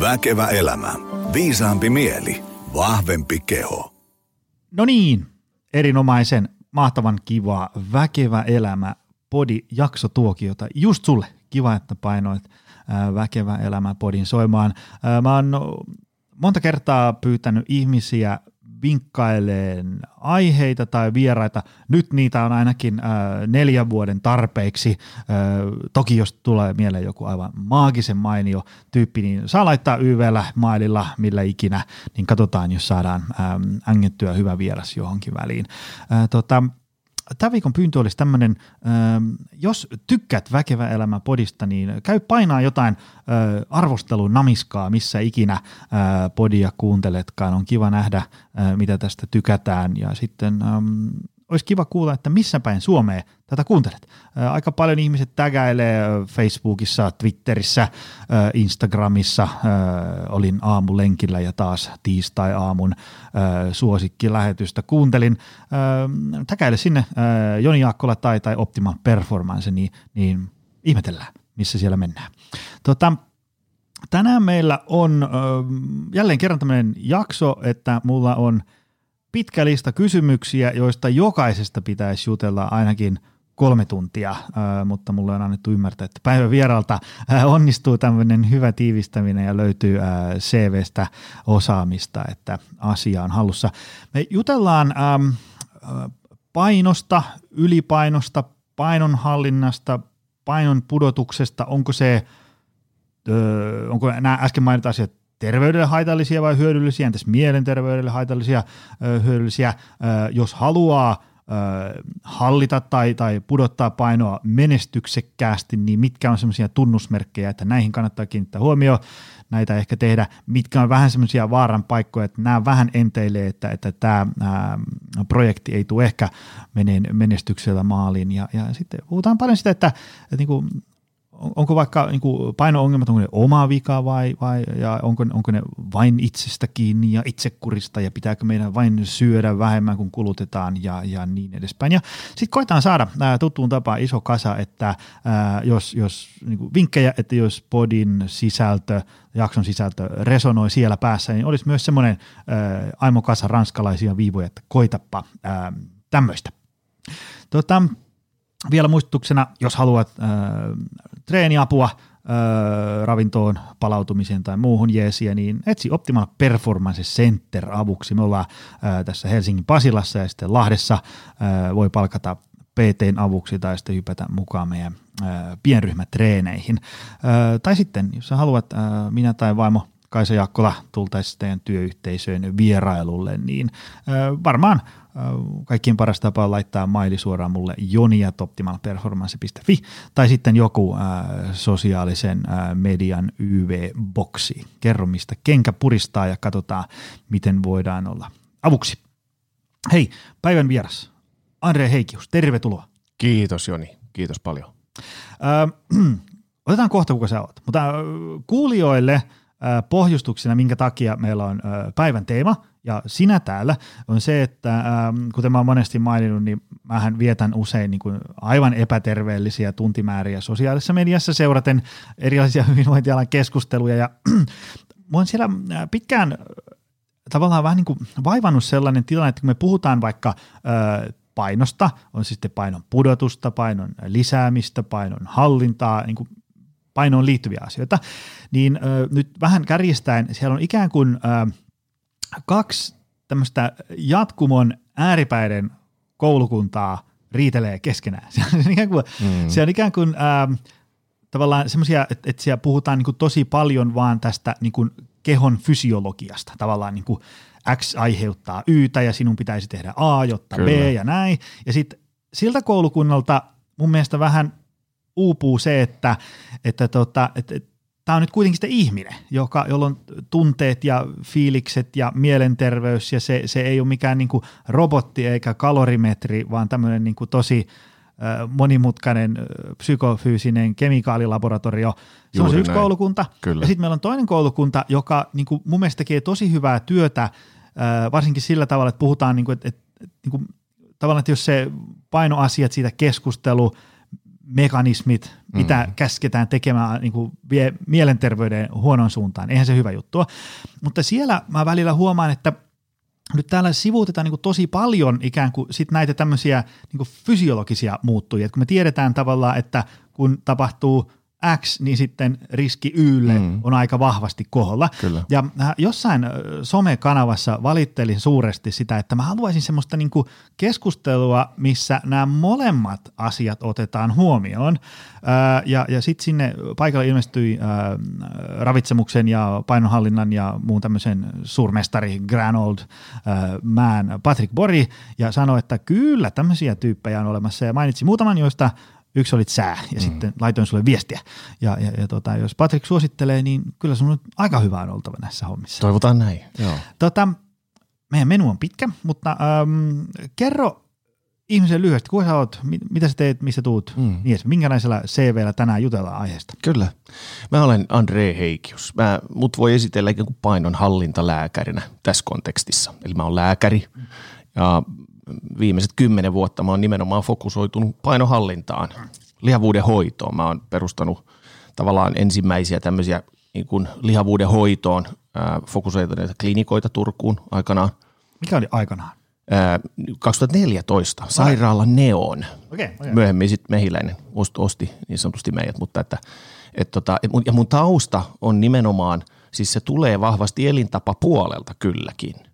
Väkevä elämä. Viisaampi mieli. Vahvempi keho. No niin, erinomaisen mahtavan kiva Väkevä elämä podi jaksotuokiota just sulle. Kiva, että painoit Väkevä elämä podin soimaan. Mä oon monta kertaa pyytänyt ihmisiä vinkkaileen aiheita tai vieraita. Nyt niitä on ainakin äh, neljän vuoden tarpeiksi. Äh, toki jos tulee mieleen joku aivan maagisen mainio tyyppi, niin saa laittaa YVllä, maililla, millä ikinä, niin katsotaan, jos saadaan ähm, ängettyä hyvä vieras johonkin väliin. Äh, tota, Tämä viikon pyyntö olisi tämmöinen, jos tykkäät Väkevä elämä podista, niin käy painaa jotain arvostelun namiskaa, missä ikinä podia kuunteletkaan. On kiva nähdä, mitä tästä tykätään ja sitten olisi kiva kuulla, että missä päin Suomeen tätä kuuntelet. Aika paljon ihmiset tägäilee Facebookissa, Twitterissä, Instagramissa. Olin aamulenkillä ja taas tiistai-aamun suosikkilähetystä kuuntelin. Tägäile sinne Joni Jaakkola tai, tai Optimal Performance, niin, niin ihmetellään, missä siellä mennään. Tota, tänään meillä on jälleen kerran tämmöinen jakso, että mulla on – pitkä lista kysymyksiä, joista jokaisesta pitäisi jutella ainakin kolme tuntia, mutta mulle on annettu ymmärtää, että päivän vieralta onnistuu tämmöinen hyvä tiivistäminen ja löytyy CVstä osaamista, että asia on hallussa. Me jutellaan painosta, ylipainosta, painonhallinnasta, painon pudotuksesta, onko se, onko nämä äsken mainitut asiat terveydelle haitallisia vai hyödyllisiä, entäs mielenterveydelle haitallisia, hyödyllisiä, jos haluaa hallita tai, tai pudottaa painoa menestyksekkäästi, niin mitkä on semmoisia tunnusmerkkejä, että näihin kannattaa kiinnittää huomioon, näitä ehkä tehdä, mitkä on vähän semmoisia vaaran paikkoja, että nämä vähän enteilee, että, että tämä ää, projekti ei tule ehkä meneen menestyksellä maaliin, ja, ja sitten puhutaan paljon sitä, että, että niin kuin onko vaikka niin kuin paino-ongelmat, onko ne oma vika vai, vai ja onko, onko ne vain itsestä kiinni ja itsekurista ja pitääkö meidän vain syödä vähemmän kuin kulutetaan ja, ja niin edespäin. Sitten koetaan saada ää, tuttuun tapaan iso kasa, että ää, jos, jos niin kuin vinkkejä, että jos podin sisältö, jakson sisältö resonoi siellä päässä, niin olisi myös semmoinen aimokasa ranskalaisia viivoja, että koitappa tämmöistä. Tota, vielä muistutuksena, jos haluat äh, treeniapua äh, ravintoon, palautumiseen tai muuhun jeesiä, niin etsi Optimal Performance Center avuksi. Me ollaan äh, tässä Helsingin Pasilassa ja sitten Lahdessa äh, voi palkata PTn avuksi tai sitten hypätä mukaan meidän pienryhmätreeneihin. Tai sitten, jos sä haluat, minä tai vaimo Kaisa Jaakkola tultaisiin teidän työyhteisöön vierailulle, niin varmaan kaikkien paras tapa on laittaa maili suoraan mulle joniatoptimalperformance.fi tai sitten joku ää, sosiaalisen ää, median YV-boksi. Kerro, mistä kenkä puristaa ja katsotaan, miten voidaan olla avuksi. Hei, päivän vieras, Andre Heikius, tervetuloa. Kiitos Joni, kiitos paljon. Äh, otetaan kohta, kuka sä oot. Mutta kuulijoille äh, pohjustuksena, minkä takia meillä on äh, päivän teema – ja sinä täällä on se, että ähm, kuten mä oon monesti maininnut, niin mähän vietän usein niin kuin aivan epäterveellisiä tuntimääriä sosiaalisessa mediassa seuraten erilaisia hyvinvointialan keskusteluja. Ja mä oon siellä äh, pitkään äh, tavallaan vähän niin kuin vaivannut sellainen tilanne, että kun me puhutaan vaikka äh, painosta, on sitten painon pudotusta, painon lisäämistä, painon hallintaa, niin kuin painoon liittyviä asioita, niin ö, nyt vähän kärjistäen siellä on ikään kuin ö, kaksi tämmöistä jatkumon ääripäiden koulukuntaa riitelee keskenään. Se on ikään kuin, mm. se on ikään kuin ähm, tavallaan semmoisia, että, että siellä puhutaan niin tosi paljon vaan tästä niin kuin kehon fysiologiasta. Tavallaan niin kuin X aiheuttaa Ytä ja sinun pitäisi tehdä A, jotta Kyllä. B ja näin. Ja sitten siltä koulukunnalta mun mielestä vähän uupuu se, että, että, tota, että, että tämä on nyt kuitenkin sitä ihminen, joka, jolla on tunteet ja fiilikset ja mielenterveys ja se, se ei ole mikään niin kuin robotti eikä kalorimetri, vaan tämmöinen niin kuin tosi monimutkainen psykofyysinen kemikaalilaboratorio. Se Juuri on se yksi näin. koulukunta. Kyllä. Ja sitten meillä on toinen koulukunta, joka niin kuin mun mielestä tekee tosi hyvää työtä, varsinkin sillä tavalla, että puhutaan, niin kuin, että, että, niin kuin, tavallaan, että jos se painoasiat siitä keskustelu – mekanismit, mitä mm. käsketään tekemään niin kuin vie mielenterveyden huonon suuntaan. Eihän se hyvä juttua. Mutta siellä mä välillä huomaan, että nyt täällä sivuutetaan niin tosi paljon ikään kuin sit näitä tämmöisiä niin kuin fysiologisia muuttujia. Et kun me tiedetään tavallaan, että kun tapahtuu X, niin sitten riski Ylle mm. on aika vahvasti koholla. Kyllä. Ja äh, jossain äh, somekanavassa valittelin suuresti sitä, että mä haluaisin semmoista niin kuin keskustelua, missä nämä molemmat asiat otetaan huomioon. Äh, ja ja sitten sinne paikalle ilmestyi ravitsemuksen ja painonhallinnan ja muun tämmöisen suurmestari Grand Old Man Patrick Bori ja sanoi, että kyllä tämmöisiä tyyppejä on olemassa ja mainitsi muutaman, joista yksi olit sää ja mm. sitten laitoin sulle viestiä. Ja, ja, ja tota, jos Patrick suosittelee, niin kyllä sun on aika hyvä on oltava näissä hommissa. Toivotaan näin, joo. Tota, meidän menu on pitkä, mutta ähm, kerro ihmisen lyhyesti, kuka sä oot, mit, mitä sä teet, missä tuut, mm. niin minkälaisella CVllä tänään jutellaan aiheesta? Kyllä. Mä olen Andre Heikius. Mä, mut voi esitellä ikään kuin painon hallintalääkärinä tässä kontekstissa. Eli mä oon lääkäri ja viimeiset kymmenen vuotta mä oon nimenomaan fokusoitunut painohallintaan, lihavuuden hoitoon. Mä oon perustanut tavallaan ensimmäisiä tämmöisiä niin kuin lihavuuden hoitoon fokusoituneita klinikoita Turkuun aikanaan. Mikä oli aikanaan? 2014 sairaala Neon. Okay, okay. Myöhemmin sitten mehiläinen osti niin sanotusti meidät, mutta että, et tota, et mun, ja mun tausta on nimenomaan, siis se tulee vahvasti elintapa puolelta kylläkin –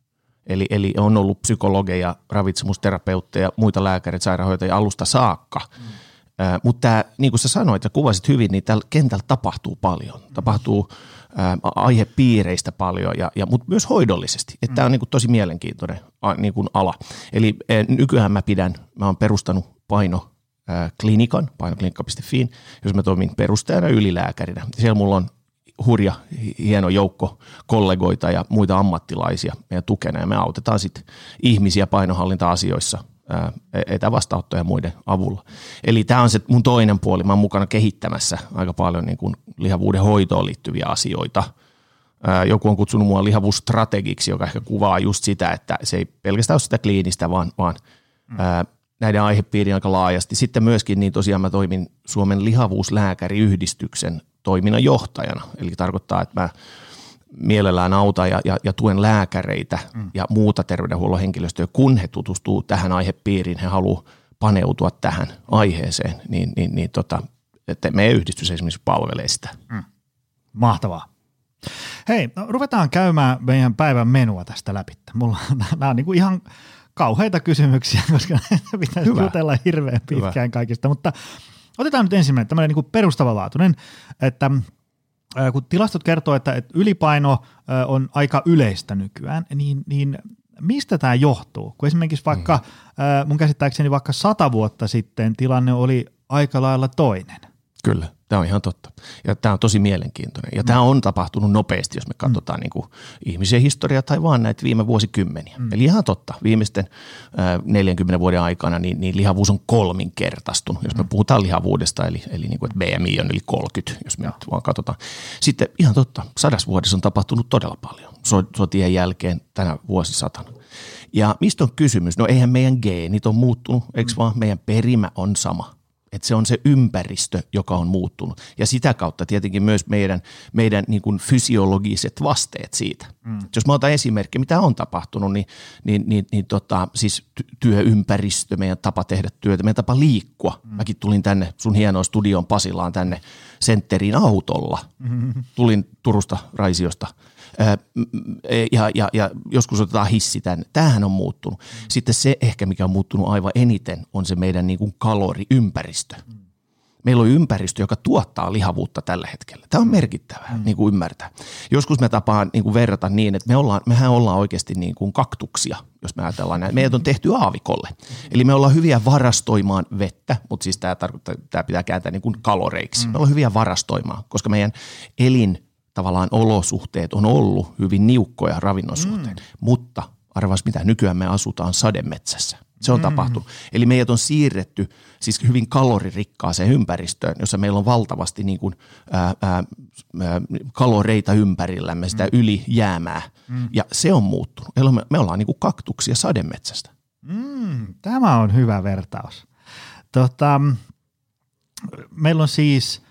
Eli, eli on ollut psykologeja, ravitsemusterapeutteja, muita lääkäreitä, sairaanhoitajia alusta saakka. Mm. Äh, mutta niin kuin sä sanoit ja kuvasit hyvin, niin tällä kentällä tapahtuu paljon. Mm. Tapahtuu äh, aihepiireistä paljon, ja, ja, mutta myös hoidollisesti. Että mm. Tämä on niin kuin tosi mielenkiintoinen a, niin kuin ala. Eli äh, nykyään mä pidän, mä oon perustanut paino klinikan, painoklinikka.fi, jos mä toimin perustajana ylilääkärinä. Siellä mulla on hurja, hieno joukko kollegoita ja muita ammattilaisia meidän tukena ja me autetaan sitten ihmisiä painohallinta-asioissa e-, etävastaanottoja ja muiden avulla. Eli tämä on se mun toinen puoli. Mä oon mukana kehittämässä aika paljon niin kuin lihavuuden hoitoon liittyviä asioita. Joku on kutsunut mua lihavuusstrategiksi, joka ehkä kuvaa just sitä, että se ei pelkästään ole sitä kliinistä, vaan, vaan mm. näiden aihepiiriin aika laajasti. Sitten myöskin niin tosiaan mä toimin Suomen lihavuuslääkäriyhdistyksen toiminnan johtajana. Eli tarkoittaa, että mä mielellään autan ja, ja, ja tuen lääkäreitä mm. ja muuta terveydenhuollon henkilöstöä, kun he tutustuu tähän aihepiiriin, he haluavat paneutua tähän aiheeseen, niin, niin, niin tota, että meidän yhdistys esimerkiksi palvelee sitä. Mm. Mahtavaa. Hei, no, ruvetaan käymään meidän päivän menua tästä läpi. Mulla, nämä on niin kuin ihan kauheita kysymyksiä, koska pitäisi Hyvä. jutella hirveän pitkään Hyvä. kaikista, mutta Otetaan nyt ensimmäinen tämmöinen niin perustavanlaatuinen, että kun tilastot kertoo, että ylipaino on aika yleistä nykyään, niin, niin mistä tämä johtuu? Kun esimerkiksi vaikka, mm. mun käsittääkseni vaikka sata vuotta sitten tilanne oli aika lailla toinen. Kyllä. Tämä on ihan totta. Ja tämä on tosi mielenkiintoinen. Ja mm. tämä on tapahtunut nopeasti, jos me katsotaan mm. niin kuin ihmisen historiaa tai vaan näitä viime vuosikymmeniä. Mm. Eli ihan totta. Viimeisten äh, 40 vuoden aikana niin, niin lihavuus on kolminkertaistunut, jos me mm. puhutaan lihavuudesta, eli, eli niin kuin, että BMI on yli 30, jos me nyt vaan katsotaan. Sitten ihan totta, sadas vuodessa on tapahtunut todella paljon sotien jälkeen tänä vuosisatana. Ja mistä on kysymys? No eihän meidän geenit on muuttunut, eikö mm. vaan meidän perimä on sama että se on se ympäristö, joka on muuttunut. Ja sitä kautta tietenkin myös meidän, meidän niin kuin fysiologiset vasteet siitä. Mm. Jos mä otan esimerkki, mitä on tapahtunut, niin, niin, niin, niin tota, siis työympäristö, meidän tapa tehdä työtä, meidän tapa liikkua. Mm. Mäkin tulin tänne sun hienoon studioon Pasilaan tänne sentteriin autolla. Mm-hmm. Tulin Turusta Raisiosta – ja, ja, ja joskus otetaan hissi tänne. Tämähän on muuttunut. Sitten se ehkä, mikä on muuttunut aivan eniten, on se meidän niin kuin kaloriympäristö. Meillä on ympäristö, joka tuottaa lihavuutta tällä hetkellä. Tämä on merkittävää mm. niin kuin ymmärtää. Joskus me tapaan niin kuin verrata niin, että me ollaan, mehän ollaan oikeasti niin kuin kaktuksia, jos me ajatellaan näin. Meidät on tehty aavikolle. Eli me ollaan hyviä varastoimaan vettä, mutta siis tämä, tarkoittaa, tämä pitää kääntää niin kuin kaloreiksi. Mm. Me ollaan hyviä varastoimaan, koska meidän elin tavallaan olosuhteet on ollut hyvin niukkoja ravinnon suhteen. Mm. Mutta arvas mitä, nykyään me asutaan sademetsässä. Se on mm. tapahtunut. Eli meidät on siirretty siis hyvin kaloririkkaaseen ympäristöön, jossa meillä on valtavasti niin kuin, ää, ää, kaloreita ympärillämme, sitä mm. ylijäämää. Mm. Ja se on muuttunut. Eli me, me ollaan niin kuin kaktuksia sademetsästä. Mm, tämä on hyvä vertaus. Tota, meillä on siis,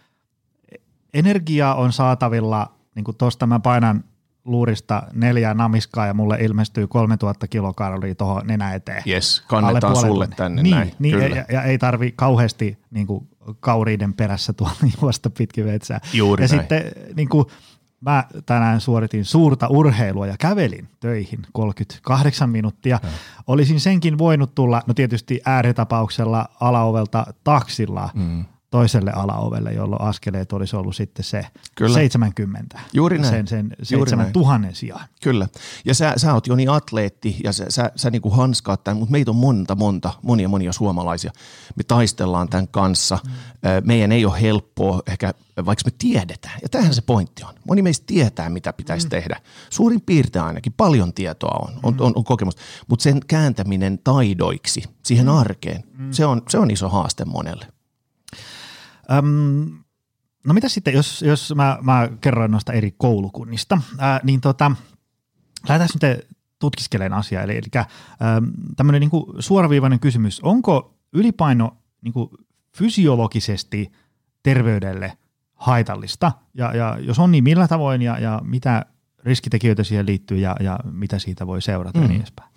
energiaa on saatavilla, niin kuin tuosta mä painan luurista neljää namiskaa ja mulle ilmestyy 3000 kilokaloria tuohon nenä eteen. Yes, kannetaan sulle tänne niin, näin. Niin, Kyllä. ja, ja, ei tarvi kauheasti niin kuin, kauriiden perässä tuolla juosta pitkin metsää. Juuri ja näin. sitten niin kuin, mä tänään suoritin suurta urheilua ja kävelin töihin 38 minuuttia. Ja. Olisin senkin voinut tulla, no tietysti ääritapauksella alaovelta taksilla mm. Toiselle alaovelle, jolloin askeleet olisi ollut sitten se Kyllä. 70. Juuri näin. Sen, sen Juuri 7000 sijaan. Kyllä. Ja sä, sä oot jo niin atleetti ja sä, sä, sä niinku hanskaat tämän, mutta meitä on monta, monta, monia, monia suomalaisia. Me taistellaan tämän kanssa. Mm. Meidän ei ole helppoa ehkä, vaikka me tiedetään. Ja tämähän se pointti on. Moni meistä tietää, mitä pitäisi mm. tehdä. Suurin piirtein ainakin. Paljon tietoa on, on, on, on kokemusta. Mutta sen kääntäminen taidoiksi siihen arkeen, mm. se, on, se on iso haaste monelle. Öm, no mitä sitten, jos, jos mä, mä kerroin noista eri koulukunnista, ää, niin tota, lähdetään nyt tutkiskelemaan asiaa. Eli, eli tämmöinen niin suoraviivainen kysymys, onko ylipaino niin kuin fysiologisesti terveydelle haitallista? Ja, ja jos on, niin millä tavoin ja, ja mitä riskitekijöitä siihen liittyy ja, ja mitä siitä voi seurata mm. ja niin edespäin?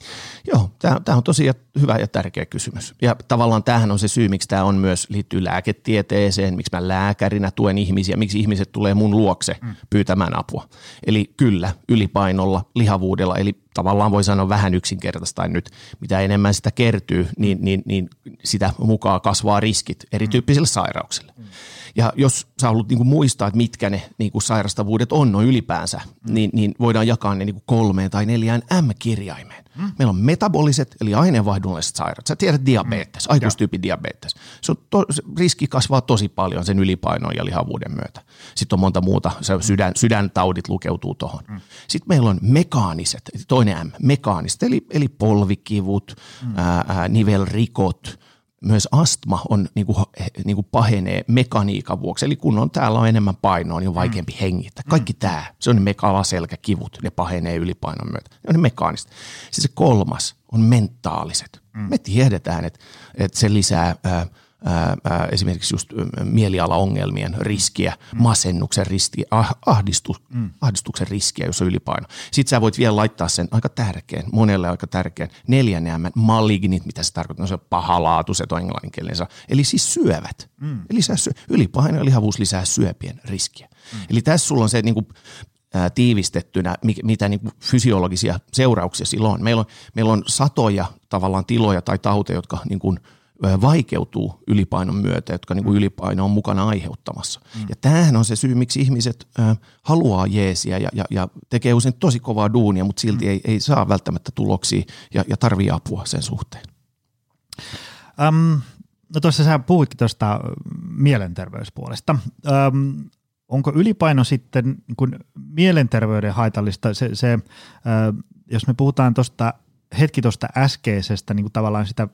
Joo, tämä on tosi hyvä ja tärkeä kysymys. Ja tavallaan tämähän on se syy, miksi tämä on myös liittyy lääketieteeseen, miksi mä lääkärinä tuen ihmisiä, miksi ihmiset tulee mun luokse mm. pyytämään apua. Eli kyllä, ylipainolla, lihavuudella, eli tavallaan voi sanoa vähän yksinkertaista nyt, mitä enemmän sitä kertyy, niin, niin, niin sitä mukaan kasvaa riskit erityyppisille sairauksille. Ja jos sä haluat niin kuin muistaa, että mitkä ne niin kuin sairastavuudet on noin ylipäänsä, niin, niin voidaan jakaa ne niin kuin kolmeen tai neljään M-kirjaimeen. Meillä on metaboliset, eli aineenvaihdunnalliset sairaudet. Sä tiedät diabetes, mm. aikuistyyppi diabetes. Se, on to, se riski kasvaa tosi paljon sen ylipainon ja lihavuuden myötä. Sitten on monta muuta, se sydän, sydäntaudit lukeutuu tuohon. Mm. Sitten meillä on mekaaniset, toinen M, mekaaniset, eli, eli polvikivut, mm. ää, nivelrikot, myös astma on, niin kuin, niin kuin pahenee mekaniikan vuoksi. Eli kun on täällä on enemmän painoa, niin on vaikeampi mm. hengittää. Kaikki mm. tämä, se on ne mekalaselkäkivut, ne pahenee ylipainon myötä. Ne on ne mekaaniset. Sitten se kolmas on mentaaliset. Mm. Me tiedetään, että, että se lisää ää, ää, esimerkiksi just mielialaongelmien riskiä, mm. masennuksen riskiä, ah, ahdistu, mm. ahdistuksen riskiä, jos on ylipaino. Sitten sä voit vielä laittaa sen aika tärkeän, monelle aika tärkeän, neljännen malignit, mitä se tarkoittaa, no se on pahalaatuiset on englanninkielensä, eli siis syövät. Mm. Eli syö, ylipaino ja lihavuus lisää syöpien riskiä. Mm. Eli tässä sulla on se niin kuin, ää, tiivistettynä, mitä niin kuin fysiologisia seurauksia sillä on. Meillä on, meillä on satoja tavallaan tiloja tai tauteja, jotka niin kuin – vaikeutuu ylipainon myötä, jotka niin kuin ylipaino on mukana aiheuttamassa. Mm. Ja tämähän on se syy, miksi ihmiset haluaa jeesiä ja, ja, ja tekee usein tosi kovaa duunia, mutta silti mm. ei, ei saa välttämättä tuloksia ja, ja tarvii apua sen suhteen. Um, no tuossa sä puhuitkin tuosta mielenterveyspuolesta. Um, onko ylipaino sitten kun mielenterveyden haitallista? Se, se, äh, jos me puhutaan tuosta hetki tuosta äskeisestä niin kuin tavallaan sitä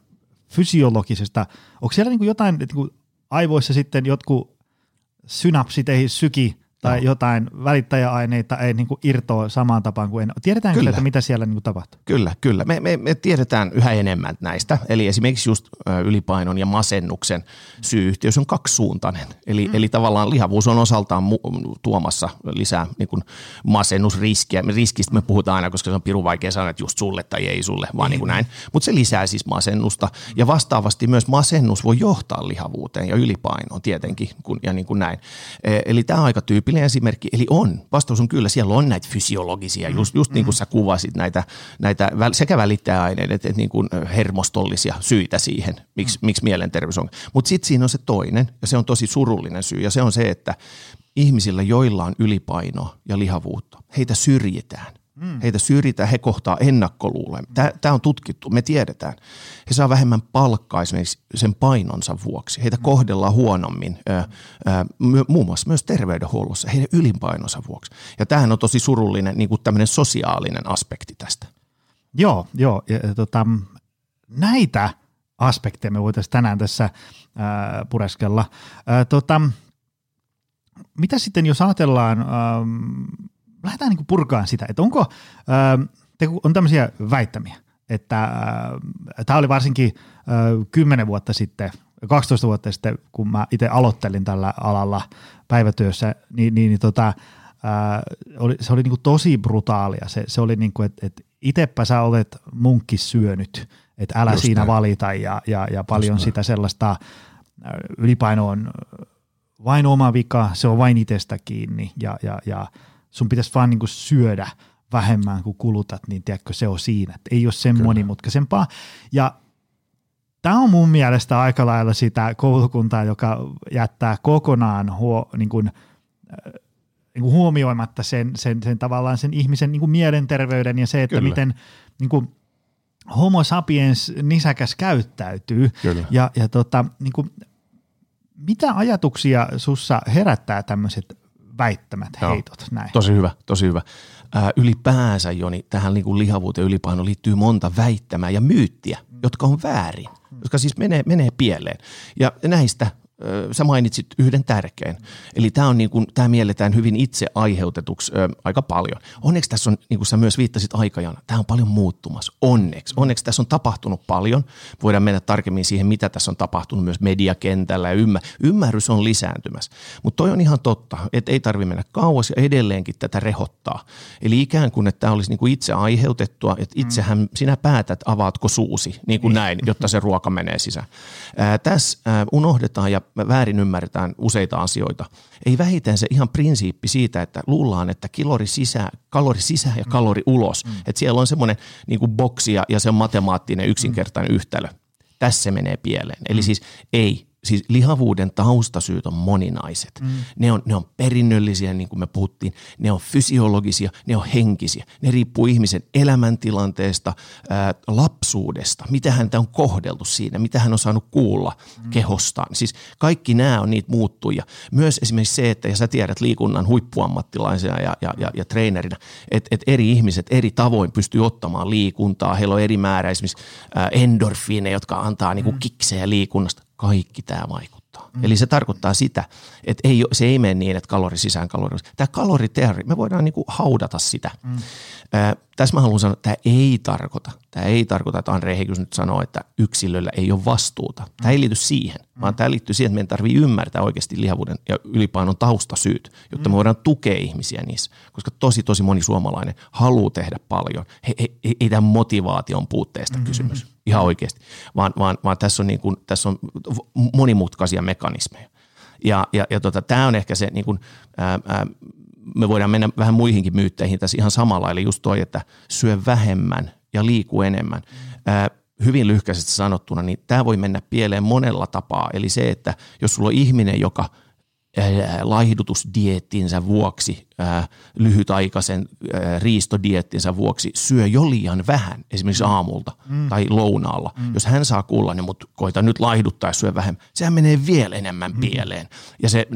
fysiologisesta, onko siellä niin kuin jotain niin kuin aivoissa sitten jotkut synapsit ei syki tai no. jotain välittäjäaineita ei niin kuin irtoa samaan tapaan kuin ennen. Tiedetäänkö, kyllä. että mitä siellä niin kuin tapahtuu? Kyllä, kyllä. Me, me, me tiedetään yhä enemmän näistä. Eli esimerkiksi just ylipainon ja masennuksen syy-yhteys on kaksisuuntainen. Eli, mm. eli tavallaan lihavuus on osaltaan mu- tuomassa lisää niin kuin masennusriskiä. Riskistä me puhutaan aina, koska se on pirun vaikea sanoa, että just sulle tai ei sulle, vaan niin kuin näin. Mutta se lisää siis masennusta. Ja vastaavasti myös masennus voi johtaa lihavuuteen ja ylipainoon tietenkin, kun, ja niin kuin näin. E, eli tämä on aika tyypillinen tyypillinen esimerkki, eli on. Vastaus on kyllä, siellä on näitä fysiologisia, just, just niin kuin sä kuvasit näitä, näitä sekä välittäjäaineiden että niin kuin hermostollisia syitä siihen, miksi, mm. miksi mielenterveys on. Mutta sitten siinä on se toinen, ja se on tosi surullinen syy, ja se on se, että ihmisillä, joilla on ylipainoa ja lihavuutta, heitä syrjitään. Mm. Heitä syrjitään, he kohtaa ennakkoluulen. Tämä on tutkittu, me tiedetään. He saa vähemmän palkkaa esimerkiksi sen painonsa vuoksi. Heitä mm. kohdellaan huonommin, ö, ö, muun muassa myös terveydenhuollossa, heidän ylipainonsa vuoksi. Ja tämähän on tosi surullinen niin kuin tämmöinen sosiaalinen aspekti tästä. Joo, joo. Ja, ja, tota, näitä aspekteja me voitaisiin tänään tässä ää, pureskella. Ää, tota, mitä sitten, jos ajatellaan... Ää, lähdetään niin purkaan sitä, että onko, äh, on tämmöisiä väittämiä, että äh, tämä oli varsinkin äh, kymmenen vuotta sitten 12 vuotta sitten, kun mä itse aloittelin tällä alalla päivätyössä, niin, niin, niin tota, ää, oli, se oli niin kuin tosi brutaalia. Se, se oli niin kuin, että et itsepä sä olet munkki syönyt, että älä Just siinä näin. valita ja, ja, ja paljon näin. sitä sellaista ää, ylipaino on vain oma vika, se on vain itsestä kiinni ja, ja, ja sun pitäisi vaan niin kuin syödä vähemmän kuin kulutat, niin tiedätkö, se on siinä. Et ei ole sen Kyllä. monimutkaisempaa. Ja tämä on mun mielestä aika lailla sitä koulukuntaa, joka jättää kokonaan huo, niin kuin, äh, niin kuin huomioimatta sen, sen, sen tavallaan sen ihmisen niin kuin mielenterveyden ja se, että Kyllä. miten niin kuin homo sapiens nisäkäs käyttäytyy. Kyllä. Ja, ja tota, niin kuin, mitä ajatuksia sussa herättää tämmöiset väittämät, Joo. heitot näin? Tosi hyvä, tosi hyvä. Ää, ylipäänsä Joni, tähän niin kuin lihavuuteen ja ylipainoon liittyy monta väittämää ja myyttiä, jotka on väärin, jotka siis menee, menee pieleen. Ja näistä sä mainitsit yhden tärkeän. Eli tämä on niin kuin, tämä mielletään hyvin itse aiheutetuksi ö, aika paljon. Onneksi tässä on, niin kuin sä myös viittasit aikajana, tämä on paljon muuttumassa. Onneksi. Onneksi tässä on tapahtunut paljon. Voidaan mennä tarkemmin siihen, mitä tässä on tapahtunut myös mediakentällä ja ymmär, ymmärrys on lisääntymässä. Mutta toi on ihan totta, että ei tarvitse mennä kauas ja edelleenkin tätä rehottaa. Eli ikään kuin, että tämä olisi niin kuin itse aiheutettua, että itsehän sinä päätät, avaatko suusi, niin kuin näin, jotta se ruoka menee sisään. Ää, tässä ää, unohdetaan ja väärin ymmärretään useita asioita. Ei vähiten se ihan prinsiippi siitä, että luullaan, että kalori sisään, kalori sisään ja kalori ulos. Että siellä on semmoinen niin kuin boksi ja, ja se on matemaattinen yksinkertainen yhtälö. Tässä se menee pieleen. Eli siis ei, siis lihavuuden taustasyyt on moninaiset. Mm. Ne, on, ne on perinnöllisiä, niin kuin me puhuttiin, ne on fysiologisia, ne on henkisiä. Ne riippuu ihmisen elämäntilanteesta, ää, lapsuudesta, mitä häntä on kohdeltu siinä, mitä hän on saanut kuulla mm. kehostaan. Siis kaikki nämä on niitä muuttuja. Myös esimerkiksi se, että ja sä tiedät liikunnan huippuammattilaisena ja, ja, ja, ja treenerinä, että et eri ihmiset eri tavoin pystyy ottamaan liikuntaa. Heillä on eri määrä esimerkiksi ää, endorfiineja, jotka antaa niinku kiksejä liikunnasta. Kaikki tämä vaikuttaa. Mm. Eli se tarkoittaa sitä, että ei, se ei mene niin, että kalori sisään, kalori. Tämä kaloriteori, me voidaan niinku haudata sitä. Mm. Tässä mä haluan sanoa, että tämä ei tarkoita, tämä ei tarkoita, että Andre Heikus nyt sanoo, että yksilöllä ei ole vastuuta. Tämä ei liity siihen, vaan tämä liittyy siihen, että meidän tarvitsee ymmärtää oikeasti lihavuuden ja ylipainon taustasyyt, jotta me voidaan tukea ihmisiä niissä. Koska tosi, tosi moni suomalainen haluaa tehdä paljon. He, he, he, ei tämän motivaation puutteesta kysymys, ihan oikeasti, vaan, vaan, vaan tässä, on niin kuin, tässä on monimutkaisia mekanismeja. Ja, ja, ja tota, tämä on ehkä se, niin kuin, ää, ää, me voidaan mennä vähän muihinkin myytteihin tässä ihan samalla, eli just toi, että syö vähemmän ja liiku enemmän. Ää, hyvin lyhkäisesti sanottuna, niin tämä voi mennä pieleen monella tapaa. Eli se, että jos sulla on ihminen, joka laihdutusdiettinsä vuoksi, ää, lyhytaikaisen ää, riistodiettinsä vuoksi syö jo liian vähän, esimerkiksi aamulta mm. tai lounaalla. Mm. Jos hän saa kuulla, niin mut koita nyt laihduttaa ja syö vähemmän, sehän menee vielä enemmän mm. pieleen. Ja se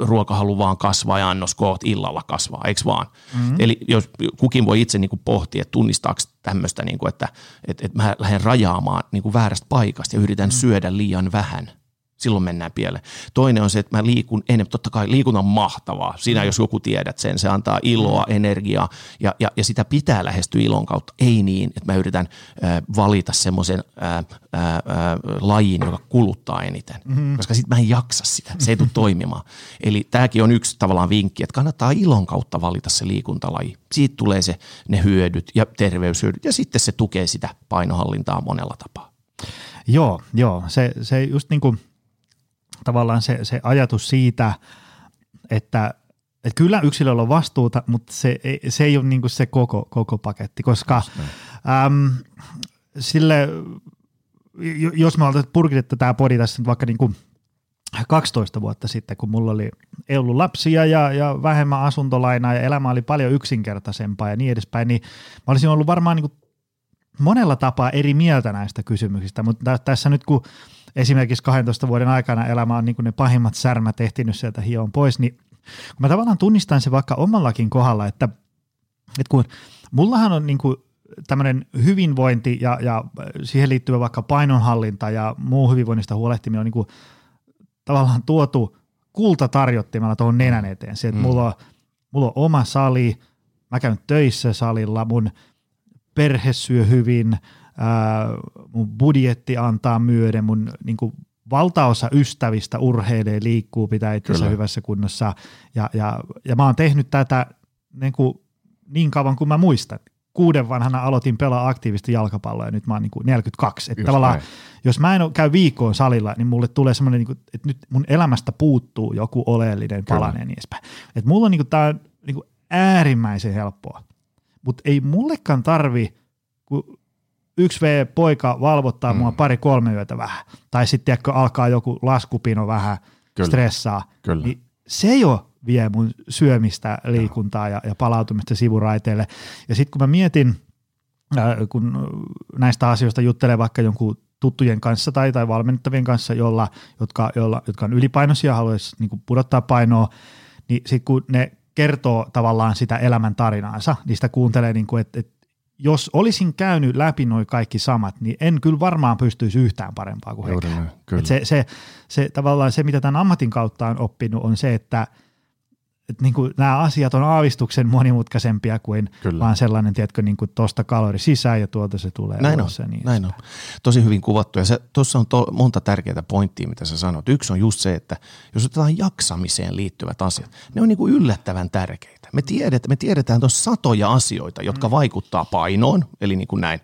ruokahalu vaan kasvaa ja annoskoot illalla kasvaa, eikö vaan? Mm. Eli jos kukin voi itse niin kuin pohtia, että tunnistaako tämmöistä, niin kuin, että, että, että mä lähden rajaamaan niin kuin väärästä paikasta ja yritän mm. syödä liian vähän – silloin mennään pieleen. Toinen on se, että mä liikun enemmän. Totta kai liikunta on mahtavaa. Sinä, jos joku tiedät sen, se antaa iloa, energiaa ja, ja, ja sitä pitää lähestyä ilon kautta. Ei niin, että mä yritän äh, valita semmoisen äh, äh, äh, lajin, joka kuluttaa eniten, mm-hmm. koska sitten mä en jaksa sitä. Se ei tule toimimaan. Eli tämäkin on yksi tavallaan vinkki, että kannattaa ilon kautta valita se liikuntalaji. Siitä tulee se, ne hyödyt ja terveyshyödyt ja sitten se tukee sitä painohallintaa monella tapaa. Joo, joo. Se, se just niin kuin tavallaan se, se ajatus siitä, että, että kyllä yksilöllä on vastuuta, mutta se, ei- se ei ole niin se koko, koko paketti, koska äm, sille, jo- jos me oltaisiin purkitettu tämä podi tässä nyt vaikka niin kuin 12 vuotta sitten, kun mulla oli, ei ollut lapsia ja, ja vähemmän asuntolainaa ja elämä oli paljon yksinkertaisempaa ja niin edespäin, niin mä olisin ollut varmaan niin kuin monella tapaa eri mieltä näistä kysymyksistä, mutta tä- tässä nyt kun esimerkiksi 12 vuoden aikana elämä on niin kuin ne pahimmat särmät ehtinyt sieltä hioon pois, niin kun mä tavallaan tunnistan se vaikka omallakin kohdalla, että, että kun mullahan on niin kuin tämmöinen hyvinvointi ja, ja siihen liittyvä vaikka painonhallinta ja muu hyvinvoinnista huolehtiminen on niin kuin tavallaan tuotu kultatarjottimella tuohon nenän eteen. Se, että mm. mulla, on, mulla on oma sali, mä käyn töissä salilla, mun perhe syö hyvin, ää, mun budjetti antaa myöden, mun niin kuin, valtaosa ystävistä urheilee, liikkuu, pitää itsensä hyvässä kunnossa. Ja, ja, ja mä oon tehnyt tätä niin, kuin, niin kauan kuin mä muistan. Kuuden vanhana aloitin pelaa aktiivisesti jalkapalloa ja nyt mä oon niin kuin 42. Että tavallaan, jos mä en käy viikkoon salilla, niin mulle tulee semmoinen, niin kuin, että nyt mun elämästä puuttuu joku oleellinen palanen ja niin edespäin. Että mulla on niin kuin, tää on niin kuin äärimmäisen helppoa. Mutta ei mullekaan tarvi, kun yksi V-poika valvottaa mm. mua pari-kolme yötä vähän, tai sitten alkaa joku laskupino vähän Kyllä. stressaa, Kyllä. niin se jo vie mun syömistä, liikuntaa ja, ja palautumista sivuraiteille. Ja sitten kun mä mietin, äh, kun näistä asioista juttelee vaikka jonkun tuttujen kanssa tai, tai valmennettavien kanssa, jolla, jotka, jolla, jotka on ylipainoisia ja haluaisi niin pudottaa painoa, niin sitten kun ne kertoo tavallaan sitä elämän tarinaansa, niin sitä kuuntelee, niin kuin, että, että jos olisin käynyt läpi noin kaikki samat, niin en kyllä varmaan pystyisi yhtään parempaa kuin he. Se, se, se, tavallaan se, mitä tämän ammatin kautta on oppinut, on se, että – että niin kuin nämä asiat on aavistuksen monimutkaisempia kuin Kyllä. vaan sellainen, tiedätkö, niin kuin tuosta kalori sisään ja tuolta se tulee. Näin on, se, niin näin on. Tosi hyvin kuvattu ja tuossa on to, monta tärkeää pointtia, mitä sä sanot. Yksi on just se, että jos otetaan jaksamiseen liittyvät asiat, ne on niin kuin yllättävän tärkeitä. Me, tiedet, me tiedetään tuossa satoja asioita, jotka mm. vaikuttaa painoon, eli niin kuin näin,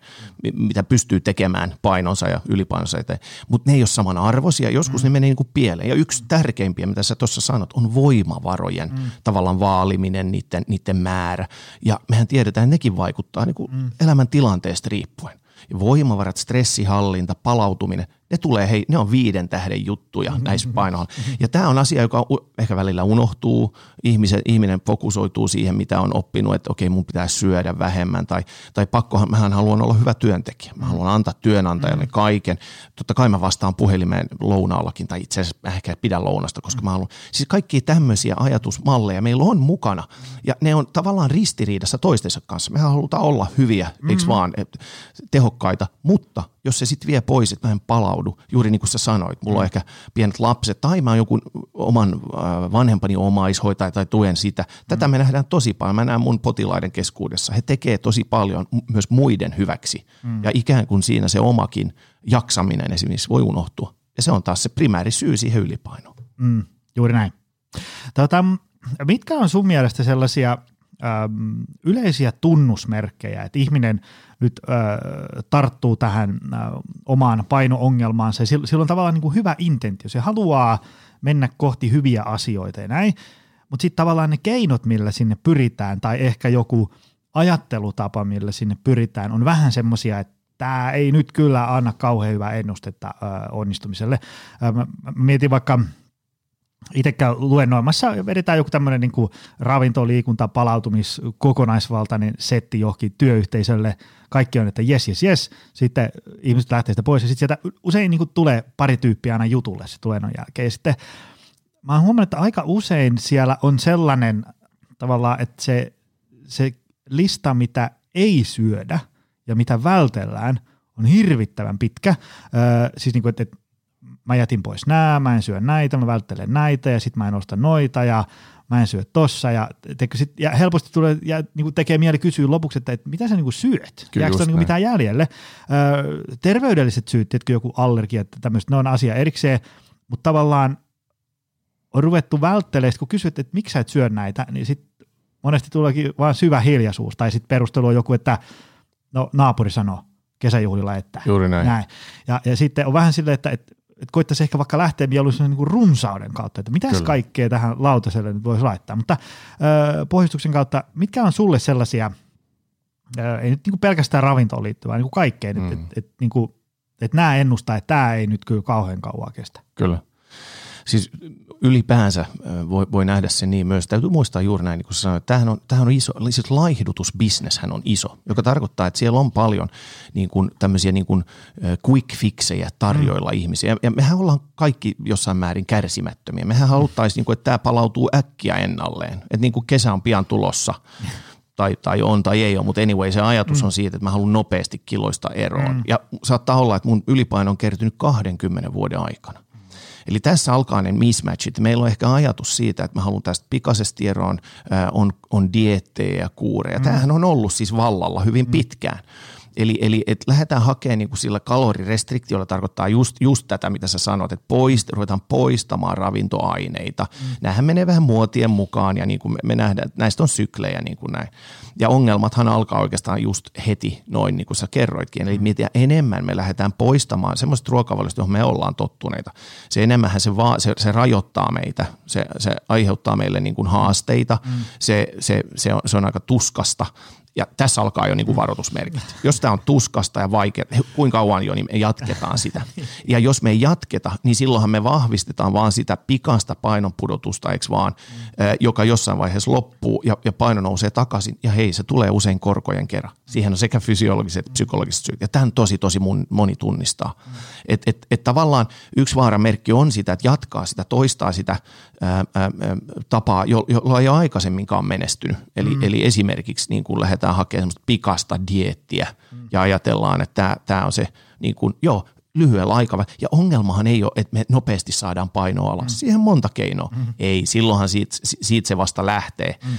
mitä pystyy tekemään painonsa ja ylipainonsa eteen, mutta ne ei ole samanarvoisia, joskus mm. ne menee niin kuin pieleen. Ja yksi tärkeimpiä, mitä sä tuossa sanot, on voimavarojen mm. tavallaan vaaliminen, niiden, niiden määrä. Ja mehän tiedetään, että nekin vaikuttaa niin kuin mm. elämän tilanteesta riippuen voimavarat, stressihallinta, palautuminen, ne tulee, hei, ne on viiden tähden juttuja mm-hmm. näissä painoilla. Mm-hmm. Ja tämä on asia, joka ehkä välillä unohtuu, ihmisen, ihminen fokusoituu siihen, mitä on oppinut, että okei, mun pitää syödä vähemmän, tai, tai pakkohan, mähän haluan olla hyvä työntekijä, mä haluan antaa työnantajalle mm-hmm. kaiken. Totta kai mä vastaan puhelimeen lounaallakin, tai itse asiassa mä ehkä pidän lounasta, koska mä haluan. Siis kaikki tämmöisiä ajatusmalleja meillä on mukana, ja ne on tavallaan ristiriidassa toistensa kanssa. Mehän halutaan olla hyviä, mm-hmm. eikö vaan, tehokkaita, mutta jos se sitten vie pois, että mä en palaudu, juuri niin kuin sä sanoit, mulla on mm. ehkä pienet lapset tai mä oon joku oman äh, vanhempani omaishoitaja tai tuen sitä. Tätä mm. me nähdään tosi paljon. Mä näen mun potilaiden keskuudessa. He tekee tosi paljon myös muiden hyväksi mm. ja ikään kuin siinä se omakin jaksaminen esimerkiksi voi unohtua. Ja se on taas se primääri syy siihen ylipainoon. Mm, juuri näin. Tota, mitkä on sun mielestä sellaisia äm, yleisiä tunnusmerkkejä, että ihminen nyt tarttuu tähän äh, omaan paino-ongelmaansa. Sillä, sillä on tavallaan niin kuin hyvä intentio. Se haluaa mennä kohti hyviä asioita ja näin, mutta sitten tavallaan ne keinot, millä sinne pyritään, tai ehkä joku ajattelutapa, millä sinne pyritään, on vähän semmoisia, että tämä ei nyt kyllä anna kauhean hyvää ennustetta onnistumiselle. Mä mietin vaikka – itsekään luennoimassa vedetään joku tämmöinen niin ravinto, liikunta, palautumis, kokonaisvaltainen setti johonkin työyhteisölle. Kaikki on, että jes, jes, jes. Sitten ihmiset lähtee sitä pois ja sitten sieltä usein niin kuin tulee pari tyyppiä aina jutulle se luennon jälkeen. Sitten mä oon huomannut, että aika usein siellä on sellainen tavallaan, että se, se lista, mitä ei syödä ja mitä vältellään, on hirvittävän pitkä. Öö, siis niin kuin, että, että mä jätin pois nämä, mä en syö näitä, mä välttelen näitä ja sitten mä en osta noita ja mä en syö tossa ja, teikö sit, ja helposti tulee ja niin kuin tekee mieli kysyä lopuksi, että, että mitä sä niin kuin syöt? Kyllä Jääkö niin mitään jäljelle? Öö, terveydelliset syyt, että joku allergia, että tämmöistä, ne on asia erikseen, mutta tavallaan on ruvettu välttelemään, kun kysyt, että miksi sä et syö näitä, niin sitten monesti tuleekin vaan syvä hiljaisuus, tai sitten perustelu on joku, että no naapuri sanoo kesäjuhlilla, että Juuri näin. näin. Ja, ja sitten on vähän silleen, että, että että koittaisi ehkä vaikka lähteä mieluummin niin runsauden kautta, että mitäs Kyllä. kaikkea tähän lautaselle nyt voisi laittaa. Mutta ö, pohjustuksen kautta, mitkä on sulle sellaisia, ö, ei nyt niin kuin pelkästään ravintoon liittyvää, niin kuin kaikkeen, mm. että et, et, niin kuin, et nämä ennustaa, että tämä ei nyt kyllä kauhean kauan kestä. Kyllä. Siis ylipäänsä voi, voi nähdä sen niin myös. Täytyy muistaa juuri näin, niin kuin sanoit, tämähän on, tämähän on iso, siis laihdutusbisneshän on iso, joka tarkoittaa, että siellä on paljon niin kuin, tämmöisiä niin kuin, quick fixejä tarjoilla mm. ihmisiä. Ja mehän ollaan kaikki jossain määrin kärsimättömiä. Mehän haluttaisiin, niin kuin, että tämä palautuu äkkiä ennalleen, että niin kuin kesä on pian tulossa. tai, tai on tai ei ole, mutta anyway se ajatus mm. on siitä, että mä haluan nopeasti kiloista eroon. Mm. Ja saattaa olla, että mun ylipaino on kertynyt 20 vuoden aikana. Eli tässä alkaa ne mismatchit. Meillä on ehkä ajatus siitä, että mä haluan tästä pikaisesti eroon, on, on diettejä ja kuureja. Mm. Tämähän on ollut siis vallalla hyvin mm. Eli, eli että lähdetään hakemaan niin kuin sillä kalorirestriktiolla tarkoittaa just, just tätä, mitä sä sanot, että poist, ruvetaan poistamaan ravintoaineita. Mm. Nämähän menee vähän muotien mukaan ja niin kuin me, me nähdään, että näistä on syklejä niin kuin näin. Ja ongelmathan alkaa oikeastaan just heti noin, niin kuin sä kerroitkin. Eli mitä enemmän me lähdetään poistamaan semmoista ruokavaliosta, johon me ollaan tottuneita, se enemmän se, va- se, se rajoittaa meitä, se, se aiheuttaa meille niin kuin haasteita, mm. se, se, se, on, se on aika tuskasta ja tässä alkaa jo niin kuin varoitusmerkit. Jos tämä on tuskasta ja vaikeaa, kuinka kauan jo, niin me jatketaan sitä. Ja jos me ei jatketa, niin silloinhan me vahvistetaan vaan sitä pikasta painonpudotusta, eikö vaan, joka jossain vaiheessa loppuu ja, ja paino nousee takaisin. Ja hei, se tulee usein korkojen kerran. Siihen on sekä fysiologiset että psykologiset syyt. Ja tämän tosi, tosi moni tunnistaa. Että et, et tavallaan yksi vaaramerkki on sitä, että jatkaa sitä, toistaa sitä ää, ää, tapaa, jolla ei ole aikaisemminkaan menestynyt. Eli, mm. eli esimerkiksi niin kuin lähdetään hakemaan semmoista pikasta diettiä mm. ja ajatellaan, että tämä on se, niin kuin, joo, lyhyellä aikavälillä. Ja ongelmahan ei ole, että me nopeasti saadaan painoa alas. Mm. Siihen monta keinoa. Mm. Ei, silloinhan siitä, siitä se vasta lähtee. Mm.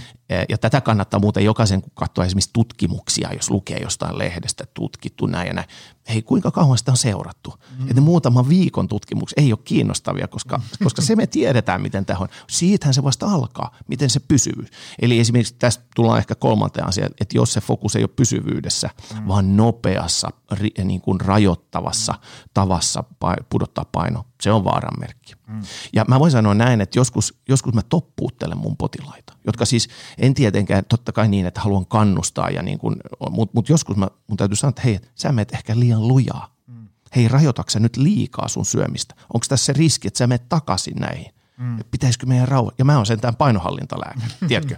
Ja tätä kannattaa muuten jokaisen, kun katsoa esimerkiksi tutkimuksia, jos lukee jostain lehdestä tutkittu näin ja näin. Hei, kuinka kauan sitä on seurattu? Mm. Että muutaman viikon tutkimuksia ei ole kiinnostavia, koska, mm. koska se me tiedetään, miten tämä on. Siitähän se vasta alkaa, miten se pysyy. Eli esimerkiksi tästä tullaan ehkä kolmanteen asiaan, että jos se fokus ei ole pysyvyydessä, mm. vaan nopeassa, niin kuin rajoittavassa tavassa pudottaa paino, se on vaaranmerkki. Mm. Ja mä voin sanoa näin, että joskus, joskus mä toppuuttelen mun potilaita, jotka siis en tietenkään totta kai niin, että haluan kannustaa, ja niin kuin, mutta mut joskus mä, mun täytyy sanoa, että hei, sä menet ehkä liian lujaa. Mm. Hei, rajoitatko nyt liikaa sun syömistä? Onko tässä se riski, että sä menet takaisin näihin? Mm. Pitäisikö meidän rauha? Ja mä oon sentään painohallintalääkäri, tiedätkö?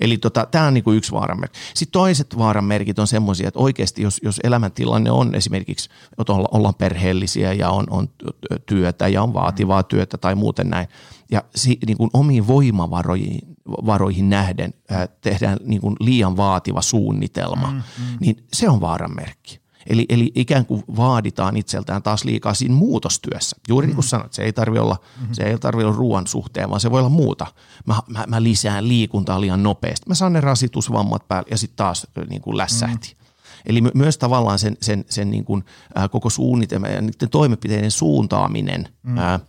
Eli tota, tämä on niinku yksi vaaranmerkki. Sitten toiset vaaranmerkit on semmoisia, että oikeasti jos, jos elämäntilanne on esimerkiksi, että ollaan perheellisiä ja on, on työtä ja on vaativaa työtä tai muuten näin, ja si, niin kuin omiin voimavaroihin varoihin nähden ää, tehdään niin kuin liian vaativa suunnitelma, mm, mm. niin se on vaaranmerkki. Eli, eli ikään kuin vaaditaan itseltään taas liikaa siinä muutostyössä. Juuri niin kuin mm. sanoit, se ei tarvitse olla, mm-hmm. se ei tarvi olla ruoan suhteen, vaan se voi olla muuta. Mä, mä, mä lisään liikuntaa liian nopeasti. Mä saan ne rasitusvammat päälle ja sitten taas niin kuin lässähti. Mm. Eli my, myös tavallaan sen, sen, sen niin kuin, ää, koko suunnitelma ja niiden toimenpiteiden suuntaaminen mm. ää,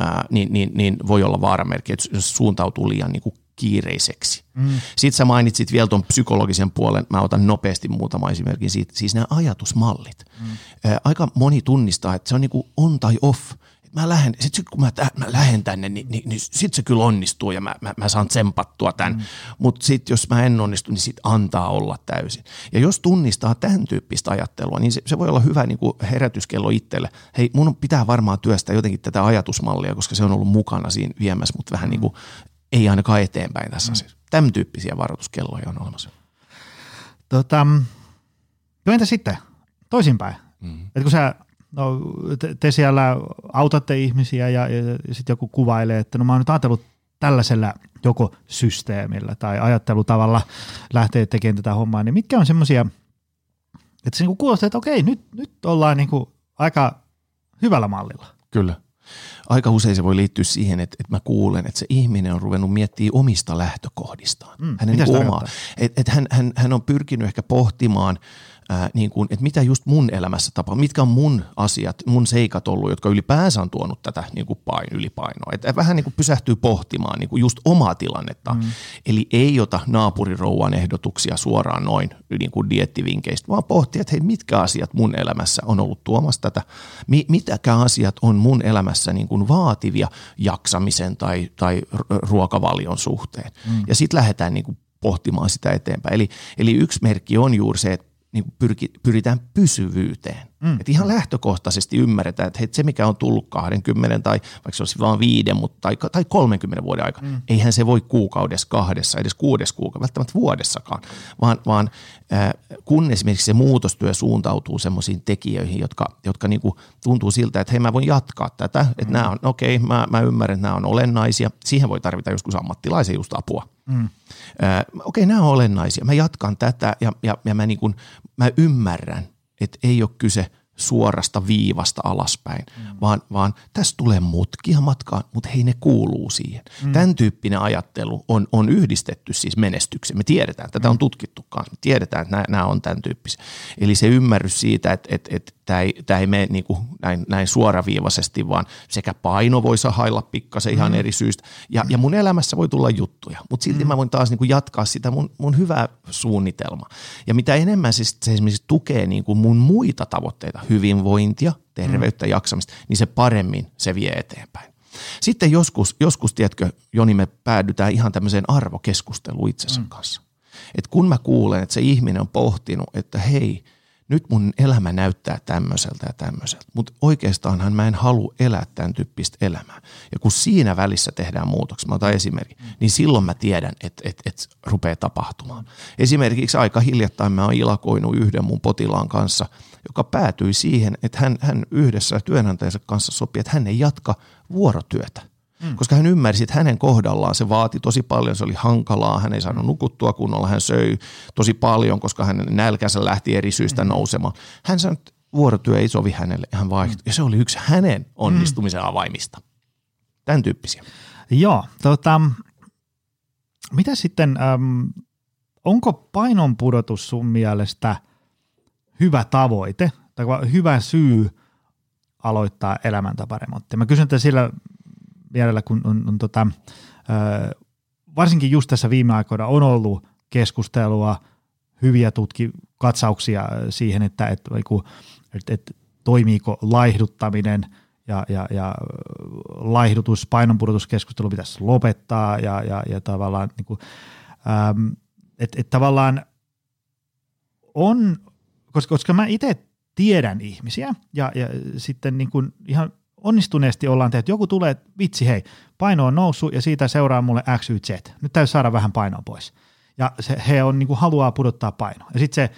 ää, niin, niin, niin voi olla vaaramerkki, että jos suuntautuu liian niin kuin kiireiseksi. Mm. Sitten sä mainitsit vielä tuon psykologisen puolen, mä otan nopeasti muutama esimerkin siitä, siis nämä ajatusmallit. Mm. Aika moni tunnistaa, että se on niin kuin on tai off – mä lähden, sit kun mä, mä lähden tänne, niin, niin, niin sit se kyllä onnistuu ja mä, mä, mä saan tsempattua tämän. Mm. Mutta sitten jos mä en onnistu, niin sit antaa olla täysin. Ja jos tunnistaa tämän tyyppistä ajattelua, niin se, se voi olla hyvä niin kuin herätyskello itselle. Hei, mun pitää varmaan työstää jotenkin tätä ajatusmallia, koska se on ollut mukana siinä viemässä, mutta vähän mm. niin kuin ei ainakaan eteenpäin tässä mm. asiassa. Tämän tyyppisiä varoituskelloja on olemassa. Tota, no entä sitten toisinpäin? Mm. Et kun sä no, te, te siellä autatte ihmisiä ja, ja, ja sitten joku kuvailee, että no mä oon nyt ajatellut tällaisella joko systeemillä tai ajattelutavalla lähtee tekemään tätä hommaa, niin mitkä on semmoisia, että se niinku kuulostaa, että okei, nyt, nyt ollaan niinku aika hyvällä mallilla. Kyllä. Aika usein se voi liittyä siihen, että, että mä kuulen, että se ihminen on ruvennut miettimään omista lähtökohdistaan. Mm, Hänen niin omaa. Että, että hän, hän, hän on pyrkinyt ehkä pohtimaan – ää, niin kuin, että mitä just mun elämässä tapahtuu, mitkä on mun asiat, mun seikat ollut, jotka ylipäänsä on tuonut tätä niin kuin pain, ylipainoa. Että vähän niin kuin pysähtyy pohtimaan niin kuin just omaa tilannetta. Mm. Eli ei ota naapurirouvan ehdotuksia suoraan noin niin kuin diettivinkeistä, vaan pohtii, että hei, mitkä asiat mun elämässä on ollut tuomassa tätä, mi- mitäkä asiat on mun elämässä niin kuin vaativia jaksamisen tai, tai ruokavalion suhteen. Mm. Ja sitten lähdetään niin kuin pohtimaan sitä eteenpäin. Eli, eli yksi merkki on juuri se, että niin pyritään pysyvyyteen. Mm. Et ihan lähtökohtaisesti ymmärretään, että hei, se mikä on tullut 20 tai vaikka se olisi vain viiden mutta, tai, tai 30 vuoden aikana, mm. eihän se voi kuukaudessa, kahdessa, edes kuudes kuukaudessa, välttämättä vuodessakaan, vaan, vaan äh, kun esimerkiksi se muutostyö suuntautuu semmoisiin tekijöihin, jotka, jotka niin kuin tuntuu siltä, että hei mä voin jatkaa tätä, että mm. nämä on, okei okay, mä, mä ymmärrän, että nämä on olennaisia, siihen voi tarvita joskus ammattilaisen just apua. Mm. Äh, okei, okay, nämä on olennaisia. Mä jatkan tätä ja, ja, ja mä, niin kuin, mä ymmärrän, että ei ole kyse suorasta viivasta alaspäin, mm. vaan, vaan tässä tulee mutkia matkaan, mutta hei ne kuuluu siihen. Mm. Tämän tyyppinen ajattelu on, on yhdistetty siis menestykseen. Me tiedetään, tätä on tutkittu kanssa, me tiedetään, että nämä, nämä on tämän tyyppisiä. Eli se ymmärrys siitä, että, että, että tämä ei, tämä ei mene niin kuin näin, näin suoraviivaisesti, vaan sekä paino voi sahailla pikkasen ihan mm. eri syystä. Ja, ja mun elämässä voi tulla juttuja, mutta silti mm. mä voin taas niin kuin jatkaa sitä mun, mun hyvää suunnitelmaa. Ja mitä enemmän siis, se esimerkiksi tukee niin kuin mun muita tavoitteita, hyvinvointia, terveyttä, mm. jaksamista, niin se paremmin se vie eteenpäin. Sitten joskus, joskus tiedätkö, Joni, me päädytään ihan tämmöiseen arvokeskusteluun itsensä mm. kanssa. Et kun mä kuulen, että se ihminen on pohtinut, että hei, nyt mun elämä näyttää tämmöiseltä ja tämmöiseltä, mutta oikeastaanhan mä en halua elää tämän tyyppistä elämää. Ja kun siinä välissä tehdään muutoksia, mä otan esimerkki, mm. niin silloin mä tiedän, että että että rupeaa tapahtumaan. Esimerkiksi aika hiljattain mä oon ilakoinut yhden mun potilaan kanssa, joka päätyi siihen, että hän, hän yhdessä työnantajansa kanssa sopi, että hän ei jatka vuorotyötä – Mm. Koska hän ymmärsi, että hänen kohdallaan se vaati tosi paljon, se oli hankalaa, hän ei saanut nukuttua kunnolla, hän söi tosi paljon, koska hänen nälkänsä lähti eri syistä mm. nousemaan. Hän sanoi, että vuorotyö ei sovi hänelle, hän vaihtoi. Mm. Ja se oli yksi hänen onnistumisen mm. avaimista. Tämän tyyppisiä. Joo, tota, mitä sitten, äm, onko painonpudotus sun mielestä hyvä tavoite tai hyvä syy aloittaa elämäntaparemontti? Mä kysyn tätä sillä mielellä, kun on, on tota, varsinkin just tässä viime aikoina on ollut keskustelua, hyviä tutki, katsauksia siihen, että, että, että, että toimiiko laihduttaminen ja, ja, ja laihdutus, painonpudotuskeskustelu pitäisi lopettaa ja, ja, ja tavallaan niin kuin, että et tavallaan on, koska, koska mä itse tiedän ihmisiä ja, ja sitten niin kuin ihan onnistuneesti ollaan tehty, joku tulee, että vitsi hei, paino on noussut ja siitä seuraa mulle X, Y, Z. Nyt täytyy saada vähän painoa pois. Ja se, he on, niin kuin, haluaa pudottaa painoa. Ja sitten se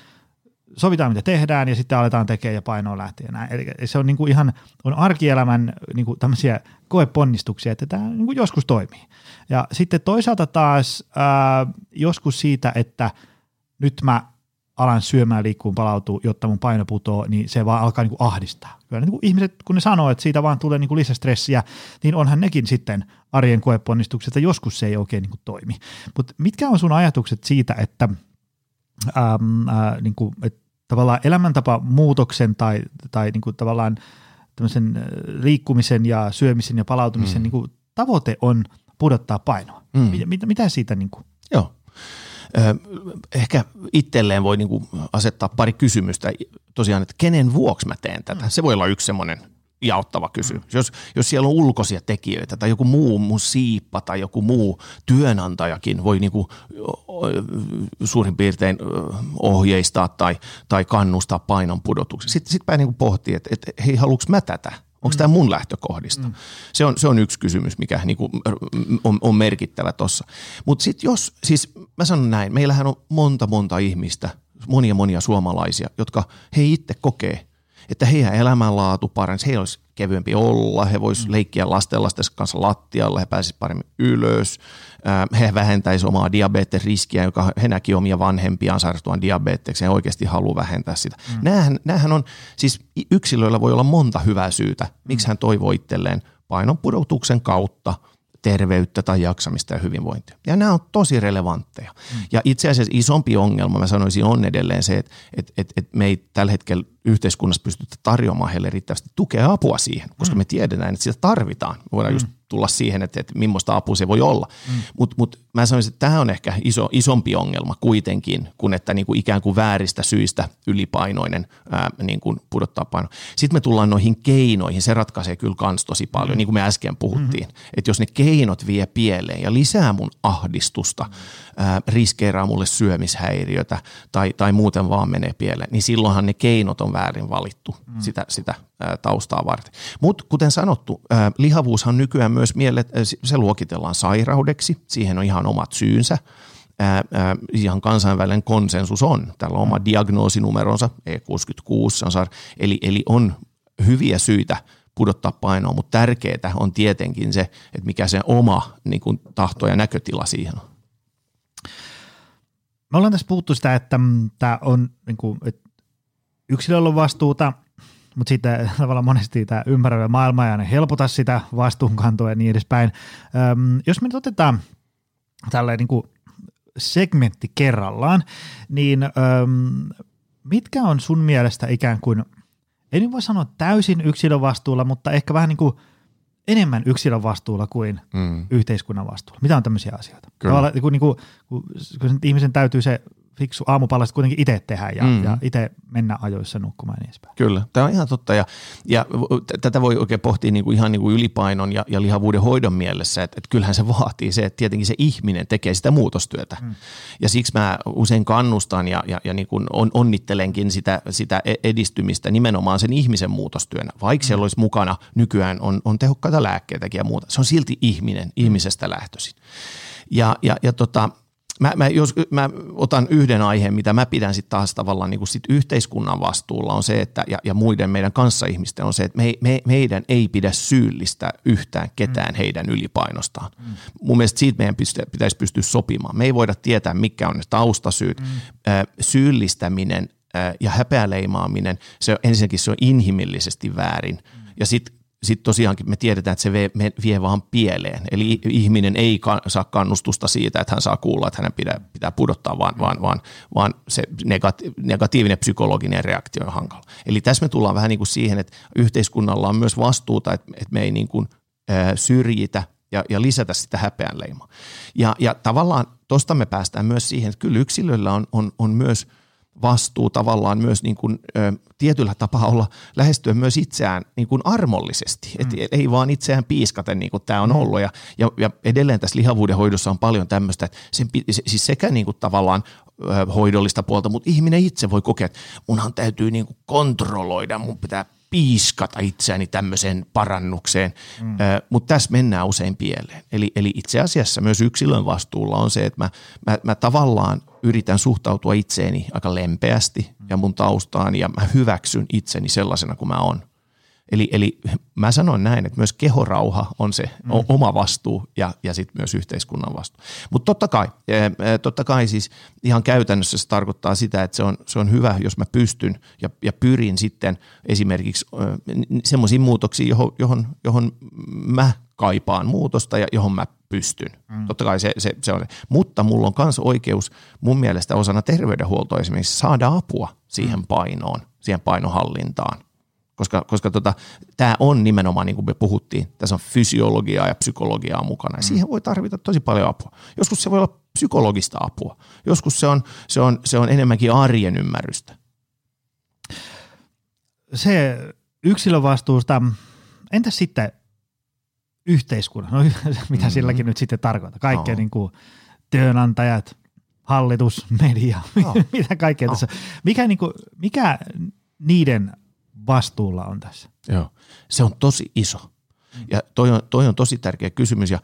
sovitaan, mitä tehdään, ja sitten aletaan tekemään ja painoa lähtee. Näin. Eli se on niin kuin ihan on arkielämän niin kuin tämmöisiä koeponnistuksia, että tämä niin kuin joskus toimii. Ja sitten toisaalta taas ää, joskus siitä, että nyt mä alan syömään liikkuun palautuu, jotta mun paino putoo, niin se vaan alkaa niinku ahdistaa. Kyllä niin kuin ihmiset, kun ne sanoo, että siitä vaan tulee niinku lisästressiä, niin onhan nekin sitten arjen koeponnistukset, että joskus se ei oikein niinku toimi. Mutta mitkä on sun ajatukset siitä, että äm, äh, niinku, et tavallaan elämäntapa muutoksen tai, tai niinku tavallaan tämmöisen liikkumisen ja syömisen ja palautumisen mm. niinku, tavoite on pudottaa painoa. Mm. Mitä, mitä, mitä siitä niinku? Joo ehkä itselleen voi niin kuin asettaa pari kysymystä tosiaan, että kenen vuoksi mä teen tätä. Se voi olla yksi semmoinen jaottava kysymys. Jos, jos siellä on ulkoisia tekijöitä tai joku muu mun siippa tai joku muu työnantajakin voi niin kuin suurin piirtein ohjeistaa tai, tai kannustaa painon pudotuksen. Sitten sit päin niin pohtii, että, että hei, haluuks mä tätä? Onko mm. tämä mun lähtökohdista? Mm. Se, on, se on yksi kysymys, mikä niinku on, on merkittävä tuossa. Mutta sitten jos, siis mä sanon näin, meillähän on monta monta ihmistä, monia monia suomalaisia, jotka he itse kokee, että heidän elämänlaatu paransi, heillä olisi kevyempi olla, he vois mm. leikkiä lasten lasten kanssa lattialla, he pääsisivät paremmin ylös, he vähentäisivät omaa diabetesriskiä, joka he näki omia vanhempiaan sairastuvan diabeteksi ja oikeasti haluaa vähentää sitä. Mm. Nämähän, nämähän on, siis yksilöillä voi olla monta hyvää syytä, miksi mm. hän toivoo itselleen painonpudotuksen kautta – terveyttä tai jaksamista ja hyvinvointia. Ja nämä on tosi relevantteja. Mm. Ja itse asiassa isompi ongelma, mä sanoisin, on edelleen se, että että että, että me ei tällä hetkellä yhteiskunnassa pystytä tarjoamaan heille riittävästi tukea ja apua siihen, koska mm. me tiedetään, että sitä tarvitaan. Me voidaan mm. just tulla siihen, että, että millaista apua se voi olla. Mm. Mutta mut mä sanoisin, että tämä on ehkä iso, isompi ongelma kuitenkin, kun että niin kuin ikään kuin vääristä syistä ylipainoinen ää, niin kuin pudottaa paino. Sitten me tullaan noihin keinoihin, se ratkaisee kyllä kans tosi paljon, mm. niin kuin me äsken puhuttiin. Mm. Että jos ne keinot vie pieleen ja lisää mun ahdistusta, ää, riskeeraa mulle syömishäiriötä tai, tai muuten vaan menee pieleen, niin silloinhan ne keinot on väärin valittu mm. sitä, sitä taustaa varten. Mutta kuten sanottu, lihavuushan nykyään myös mielet, se luokitellaan sairaudeksi, siihen on ihan omat syynsä. Ää, ää, ihan kansainvälinen konsensus on. Tällä on oma diagnoosinumeronsa, E66, eli, eli on hyviä syitä pudottaa painoa, mutta tärkeää on tietenkin se, että mikä se oma niin kuin, tahto ja näkötila siihen on. Me ollaan tässä puhuttu sitä, että mm, tämä on niin kuin, että yksilöllä on vastuuta mutta sitten tavallaan monesti tämä ympäröivä maailma ja ne helpota sitä vastuunkantoa ja niin edespäin. Öm, jos me nyt otetaan tällainen niin kuin segmentti kerrallaan, niin öm, mitkä on sun mielestä ikään kuin, ei nyt voi sanoa täysin yksilön vastuulla, mutta ehkä vähän niin kuin enemmän yksilön vastuulla kuin mm. yhteiskunnan vastuulla. Mitä on tämmöisiä asioita? Kyllä. Niin kuin, niin kuin, kun, kun ihmisen täytyy se fiksu aamupalasta kuitenkin itse tehdä ja, mm. ja itse mennä ajoissa nukkumaan ja niin edespäin. Kyllä, tämä on ihan totta ja, ja tätä voi oikein pohtia niin kuin ihan niin kuin ylipainon ja, ja lihavuuden hoidon mielessä, että, että kyllähän se vaatii se, että tietenkin se ihminen tekee sitä muutostyötä mm. ja siksi mä usein kannustan ja, ja, ja niin kuin on, onnittelenkin sitä, sitä e-, edistymistä nimenomaan sen ihmisen muutostyönä, vaikka mm. siellä olisi mukana nykyään on, on tehokkaita lääkkeitäkin ja muuta, se on silti ihminen, ihmisestä lähtöisin. Ja, ja, ja tota, mä, mä, jos, mä otan yhden aiheen, mitä mä pidän sitten taas tavallaan niin kuin sit yhteiskunnan vastuulla on se, että, ja, ja muiden meidän kanssaihmisten on se, että me, me, meidän ei pidä syyllistä yhtään ketään mm. heidän ylipainostaan. Mm. Mun mielestä siitä meidän pitäisi pystyä sopimaan. Me ei voida tietää, mikä on ne taustasyyt. Mm. Syyllistäminen ja häpeäleimaaminen, se, ensinnäkin se on inhimillisesti väärin. Mm. Ja sitten sitten tosiaankin me tiedetään, että se vie, vie vaan pieleen. Eli ihminen ei saa kannustusta siitä, että hän saa kuulla, että hänen pitää, pitää pudottaa, vaan, vaan, vaan, vaan se negati- negatiivinen psykologinen reaktio on hankala. Eli tässä me tullaan vähän niin kuin siihen, että yhteiskunnalla on myös vastuuta, että, että me ei niin kuin, äh, syrjitä ja, ja lisätä sitä häpeänleimaa. Ja, ja tavallaan tuosta me päästään myös siihen, että kyllä yksilöllä on, on, on myös – vastuu tavallaan myös niin kuin, ö, tietyllä tapaa olla lähestyä myös itseään niin kuin armollisesti, mm. et ei vaan itseään piiskaten niin kuin tämä on mm. ollut ja, ja, ja edelleen tässä lihavuuden hoidossa on paljon tämmöistä, että sen, siis sekä niin kuin tavallaan ö, hoidollista puolta, mutta ihminen itse voi kokea, että munhan täytyy niin kuin kontrolloida, mun pitää piiskata itseäni tämmöiseen parannukseen, mm. mutta tässä mennään usein pieleen. Eli, eli itse asiassa myös yksilön vastuulla on se, että mä, mä, mä tavallaan yritän suhtautua itseeni aika lempeästi ja mun taustaan ja mä hyväksyn itseni sellaisena kuin mä oon. Eli, eli mä sanon näin, että myös kehorauha on se mm. oma vastuu ja, ja sitten myös yhteiskunnan vastuu. Mutta totta kai, totta kai siis ihan käytännössä se tarkoittaa sitä, että se on, se on hyvä, jos mä pystyn ja, ja pyrin sitten esimerkiksi semmoisiin muutoksiin, johon, johon, johon mä kaipaan muutosta ja johon mä pystyn. Mm. Totta kai se, se, se on. Mutta mulla on myös oikeus mun mielestä osana terveydenhuoltoa esimerkiksi saada apua siihen mm. painoon, siihen painohallintaan koska, koska tota, tämä on nimenomaan, niin kuin me puhuttiin, tässä on fysiologiaa ja psykologiaa mukana, ja mm. siihen voi tarvita tosi paljon apua. Joskus se voi olla psykologista apua, joskus se on, se on, se on enemmänkin arjen ymmärrystä. Se yksilövastuusta, entäs sitten yhteiskunnan, no mitä mm silläkin nyt sitten tarkoittaa, kaikkea no. niin kuin työnantajat, hallitus, media, no. mitä kaikkea no. tässä, mikä, niin kuin, mikä niiden vastuulla on tässä? Joo, se on tosi iso. Ja toi on, toi on tosi tärkeä kysymys ja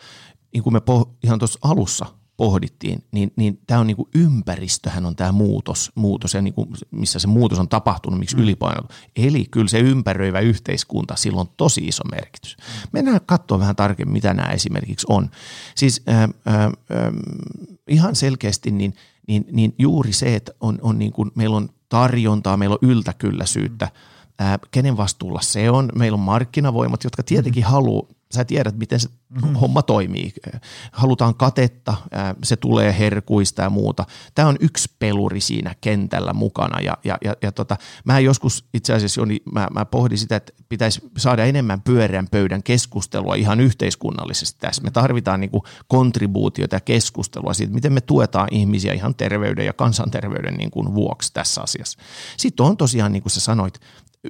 niin kuin me poh- ihan tuossa alussa pohdittiin, niin, niin tämä on niin kuin ympäristöhän on tämä muutos, muutos ja niin kuin missä se muutos on tapahtunut, miksi mm. ylipaino. Eli kyllä se ympäröivä yhteiskunta, sillä on tosi iso merkitys. Mennään katsoa vähän tarkemmin, mitä nämä esimerkiksi on. Siis äh, äh, ihan selkeästi niin, niin, niin juuri se, että on, on niin kuin, meillä on tarjontaa, meillä on yltäkylläisyyttä, mm ää, kenen vastuulla se on. Meillä on markkinavoimat, jotka tietenkin mm-hmm. haluaa, sä tiedät miten se mm-hmm. homma toimii. Halutaan katetta, se tulee herkuista ja muuta. Tämä on yksi peluri siinä kentällä mukana ja, ja, ja, ja tota, mä joskus itse asiassa Joni, mä, mä pohdin sitä, että pitäisi saada enemmän pyöreän pöydän keskustelua ihan yhteiskunnallisesti tässä. Me tarvitaan niin kuin kontribuutiota ja keskustelua siitä, miten me tuetaan ihmisiä ihan terveyden ja kansanterveyden niin kuin vuoksi tässä asiassa. Sitten on tosiaan, niin kuin sä sanoit,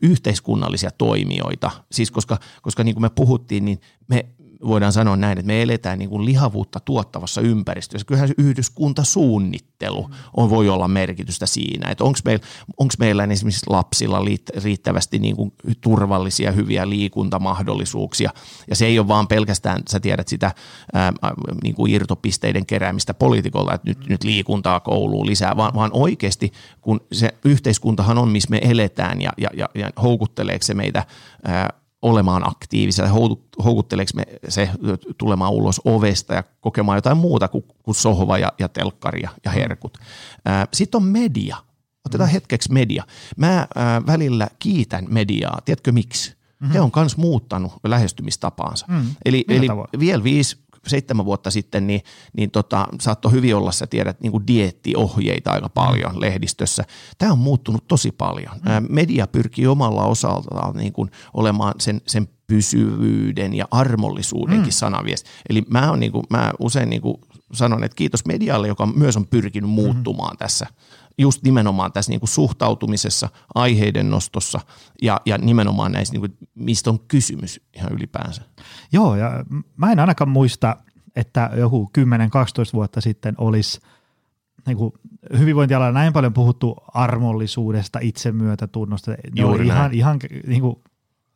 yhteiskunnallisia toimijoita. Siis koska, koska niin kuin me puhuttiin, niin me, voidaan sanoa näin, että me eletään niin kuin lihavuutta tuottavassa ympäristössä. Kyllähän se yhdyskuntasuunnittelu on, voi olla merkitystä siinä, että onko meillä, onko meillä esimerkiksi lapsilla riittävästi niin kuin turvallisia, hyviä liikuntamahdollisuuksia. Ja se ei ole vaan pelkästään, sä tiedät sitä ää, niin kuin irtopisteiden keräämistä poliitikolla, että nyt, nyt liikuntaa kouluun lisää, vaan, vaan oikeasti, kun se yhteiskuntahan on, missä me eletään ja, ja, ja, ja houkutteleeko se meitä ää, olemaan aktiivisia, houkutteleeko me se tulemaan ulos ovesta ja kokemaan jotain muuta kuin, kuin sohva ja, ja telkkari ja, ja herkut. Sitten on media. Otetaan mm. hetkeksi media. Mä äh, välillä kiitän mediaa. Tiedätkö miksi? Mm-hmm. He on myös muuttanut lähestymistapaansa. Mm. Eli, eli vielä viisi, seitsemän vuotta sitten, niin, niin tota, saattoi hyvin olla, sä tiedät, niin kuin dieettiohjeita aika paljon lehdistössä. Tämä on muuttunut tosi paljon. Mm. Media pyrkii omalla osaltaan niin kuin olemaan sen, sen pysyvyyden ja armollisuudenkin mm. sanaviesti. Eli mä, on niin kuin, mä usein niin kuin sanon, että kiitos medialle, joka myös on pyrkinyt mm-hmm. muuttumaan mm. tässä just nimenomaan tässä niin kuin suhtautumisessa, aiheiden nostossa ja, ja nimenomaan näissä, niin kuin, mistä on kysymys ihan ylipäänsä. Joo, ja mä en ainakaan muista, että joku 10-12 vuotta sitten olisi niin kuin hyvinvointialalla näin paljon puhuttu armollisuudesta, itsemyötätunnosta. Ne Juuri ihan, ihan niin kuin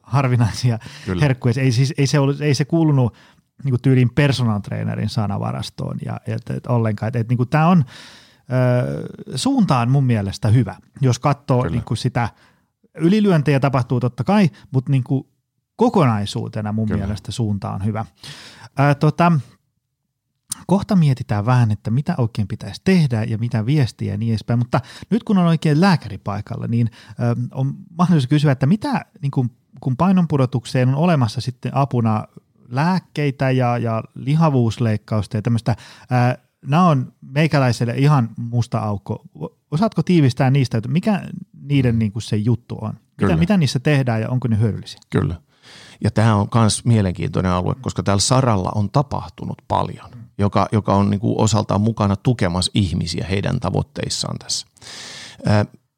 harvinaisia Kyllä. herkkuja. Ei, siis, ei, se ollut, ei se kuulunut niin kuin tyyliin personal trainerin sanavarastoon ja, ja et, et ollenkaan. Et, et, niin kuin tämä on ö, suuntaan mun mielestä hyvä, jos katsoo niin kuin sitä, ylilyöntejä tapahtuu totta kai, mutta niin kuin kokonaisuutena mun Kyllä. mielestä suunta on hyvä. Ö, tota, kohta mietitään vähän, että mitä oikein pitäisi tehdä ja mitä viestiä ja niin edespäin, mutta nyt kun on oikein lääkäri paikalla, niin ö, on mahdollista kysyä, että mitä niin kuin, kun painonpudotukseen on olemassa sitten apuna lääkkeitä ja, ja lihavuusleikkausta ja tämmöistä, ää, nämä on meikäläiselle ihan musta aukko. Osaatko tiivistää niistä, että mikä niiden niin kuin se juttu on? Mitä, mitä niissä tehdään ja onko ne hyödyllisiä? Kyllä. Ja tämä on myös mielenkiintoinen alue, koska täällä saralla on tapahtunut paljon, joka, joka on niin kuin osaltaan mukana tukemassa ihmisiä heidän tavoitteissaan tässä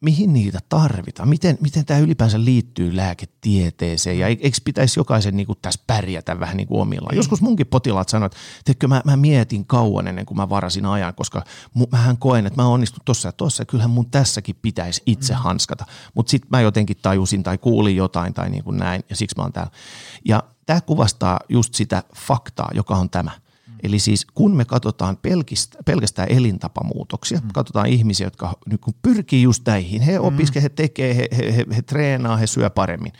mihin niitä tarvitaan? Miten, miten tämä ylipäänsä liittyy lääketieteeseen ja eikö pitäisi jokaisen niin kuin tässä pärjätä vähän niin kuin omillaan? Joskus munkin potilaat sanoivat, että mä, mä mietin kauan ennen kuin mä varasin ajan, koska mähän koen, että mä onnistun tuossa ja tuossa kyllähän mun tässäkin pitäisi itse mm. hanskata. Mutta sitten mä jotenkin tajusin tai kuulin jotain tai niin kuin näin ja siksi mä oon täällä. Ja tämä kuvastaa just sitä faktaa, joka on tämä – Eli siis kun me katsotaan pelkistä, pelkästään elintapamuutoksia, mm. katsotaan ihmisiä, jotka nyt kun pyrkii just näihin, he opiskelevat, he tekee, he, he, he, he treenaa, he syö paremmin.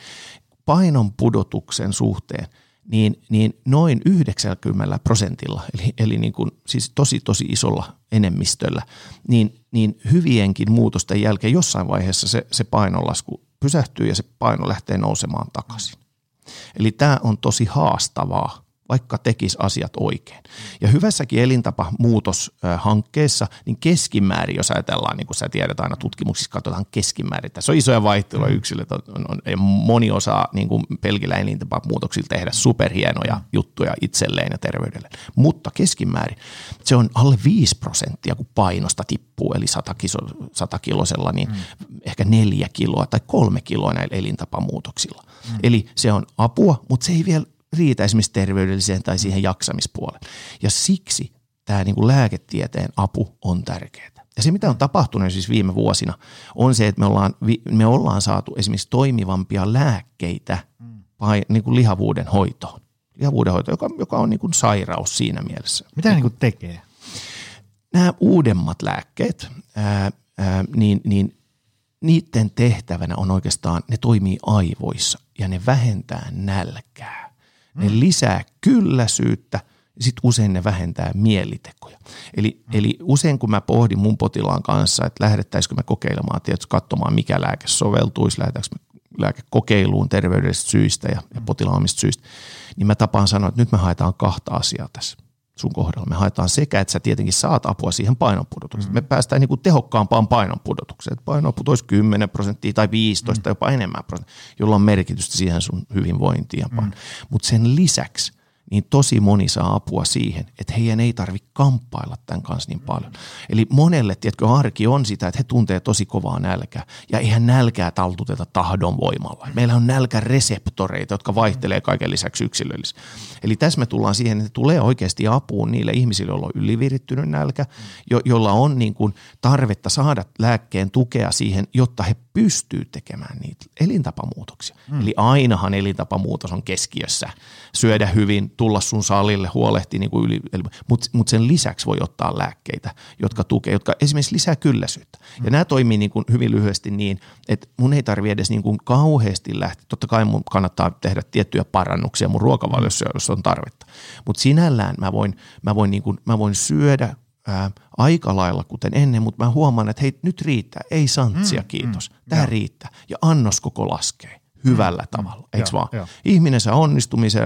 Painon pudotuksen suhteen, niin, niin noin 90 prosentilla, eli, eli niin kuin, siis tosi tosi isolla enemmistöllä, niin, niin hyvienkin muutosten jälkeen jossain vaiheessa se, se painonlasku pysähtyy ja se paino lähtee nousemaan takaisin. Eli tämä on tosi haastavaa vaikka tekisi asiat oikein. Ja hyvässäkin elintapamuutoshankkeessa, niin keskimäärin, jos ajatellaan, niin kuin sä tiedät aina tutkimuksissa, katsotaan keskimäärin. Tässä on isoja vaihteluja mm. yksilöt, on, on, on, moni osaa niin kuin pelkillä elintapamuutoksilla tehdä superhienoja mm. juttuja itselleen ja terveydelle. Mutta keskimäärin se on alle 5 prosenttia, kun painosta tippuu, eli 100, kiso, 100 kilosella, niin mm. ehkä neljä kiloa tai kolme kiloa näillä elintapamuutoksilla. Mm. Eli se on apua, mutta se ei vielä riitä esimerkiksi terveydelliseen tai siihen jaksamispuoleen. Ja siksi tämä niin kuin lääketieteen apu on tärkeää. Ja se, mitä on tapahtunut siis viime vuosina, on se, että me ollaan, me ollaan saatu esimerkiksi toimivampia lääkkeitä vai, niin kuin lihavuuden hoitoon. Lihavuuden hoito, joka, joka on niin kuin sairaus siinä mielessä. Mitä niin kuin tekee? Nämä uudemmat lääkkeet, ää, ää, niin, niin niiden tehtävänä on oikeastaan, ne toimii aivoissa ja ne vähentää nälkää. Ne mm. lisää kylläisyyttä ja sitten usein ne vähentää mielitekoja. Eli, mm. eli usein kun mä pohdin mun potilaan kanssa, että lähdettäisikö me kokeilemaan, tietysti katsomaan mikä lääke soveltuisi, lähdetäänkö me lääkekokeiluun terveydellisistä syistä ja, ja mm. potilaan syistä, niin mä tapaan sanoa, että nyt me haetaan kahta asiaa tässä sun kohdalla. Me haetaan sekä, että sä tietenkin saat apua siihen painonpudotukseen. Mm. Me päästään niin kuin tehokkaampaan painonpudotukseen. Että paino putoisi 10 prosenttia tai 15 mm. tai jopa enemmän prosenttia, jolla on merkitystä siihen sun hyvinvointiin. Mm. Mutta sen lisäksi niin tosi moni saa apua siihen, että heidän ei tarvitse kamppailla tämän kanssa niin paljon. Eli monelle, tiedätkö, arki on sitä, että he tuntee tosi kovaa nälkää, ja eihän nälkää taltuteta tahdon voimalla. Meillä on nälkäreseptoreita, jotka vaihtelee kaiken lisäksi yksilöllisesti. Eli tässä me tullaan siihen, että tulee oikeasti apuun niille ihmisille, joilla on ylivirittynyt nälkä, jo- jolla on niin kuin tarvetta saada lääkkeen tukea siihen, jotta he pystyy tekemään niitä elintapamuutoksia. Mm. Eli ainahan elintapamuutos on keskiössä. Syödä hyvin, tulla sun salille, huolehtia niin kuin yli, mutta mut sen lisäksi voi ottaa lääkkeitä, jotka tukee, jotka esimerkiksi lisää kylläisyyttä. Mm. Ja nämä toimii niin kuin hyvin lyhyesti niin, että mun ei tarvi edes niin kuin kauheasti lähteä. Totta kai mun kannattaa tehdä tiettyjä parannuksia mun ruokavaliossa, jos on tarvetta. Mutta sinällään mä voin, mä voin, niin kuin, mä voin syödä ää, aika lailla kuten ennen, mutta mä huomaan, että hei, nyt riittää. Ei santsia, Mm, kiitos. mm, Tämä joo. riittää. Ja annos koko laskee hyvällä tavalla, eikö Joo, vaan? joo. Ihminen saa onnistumisen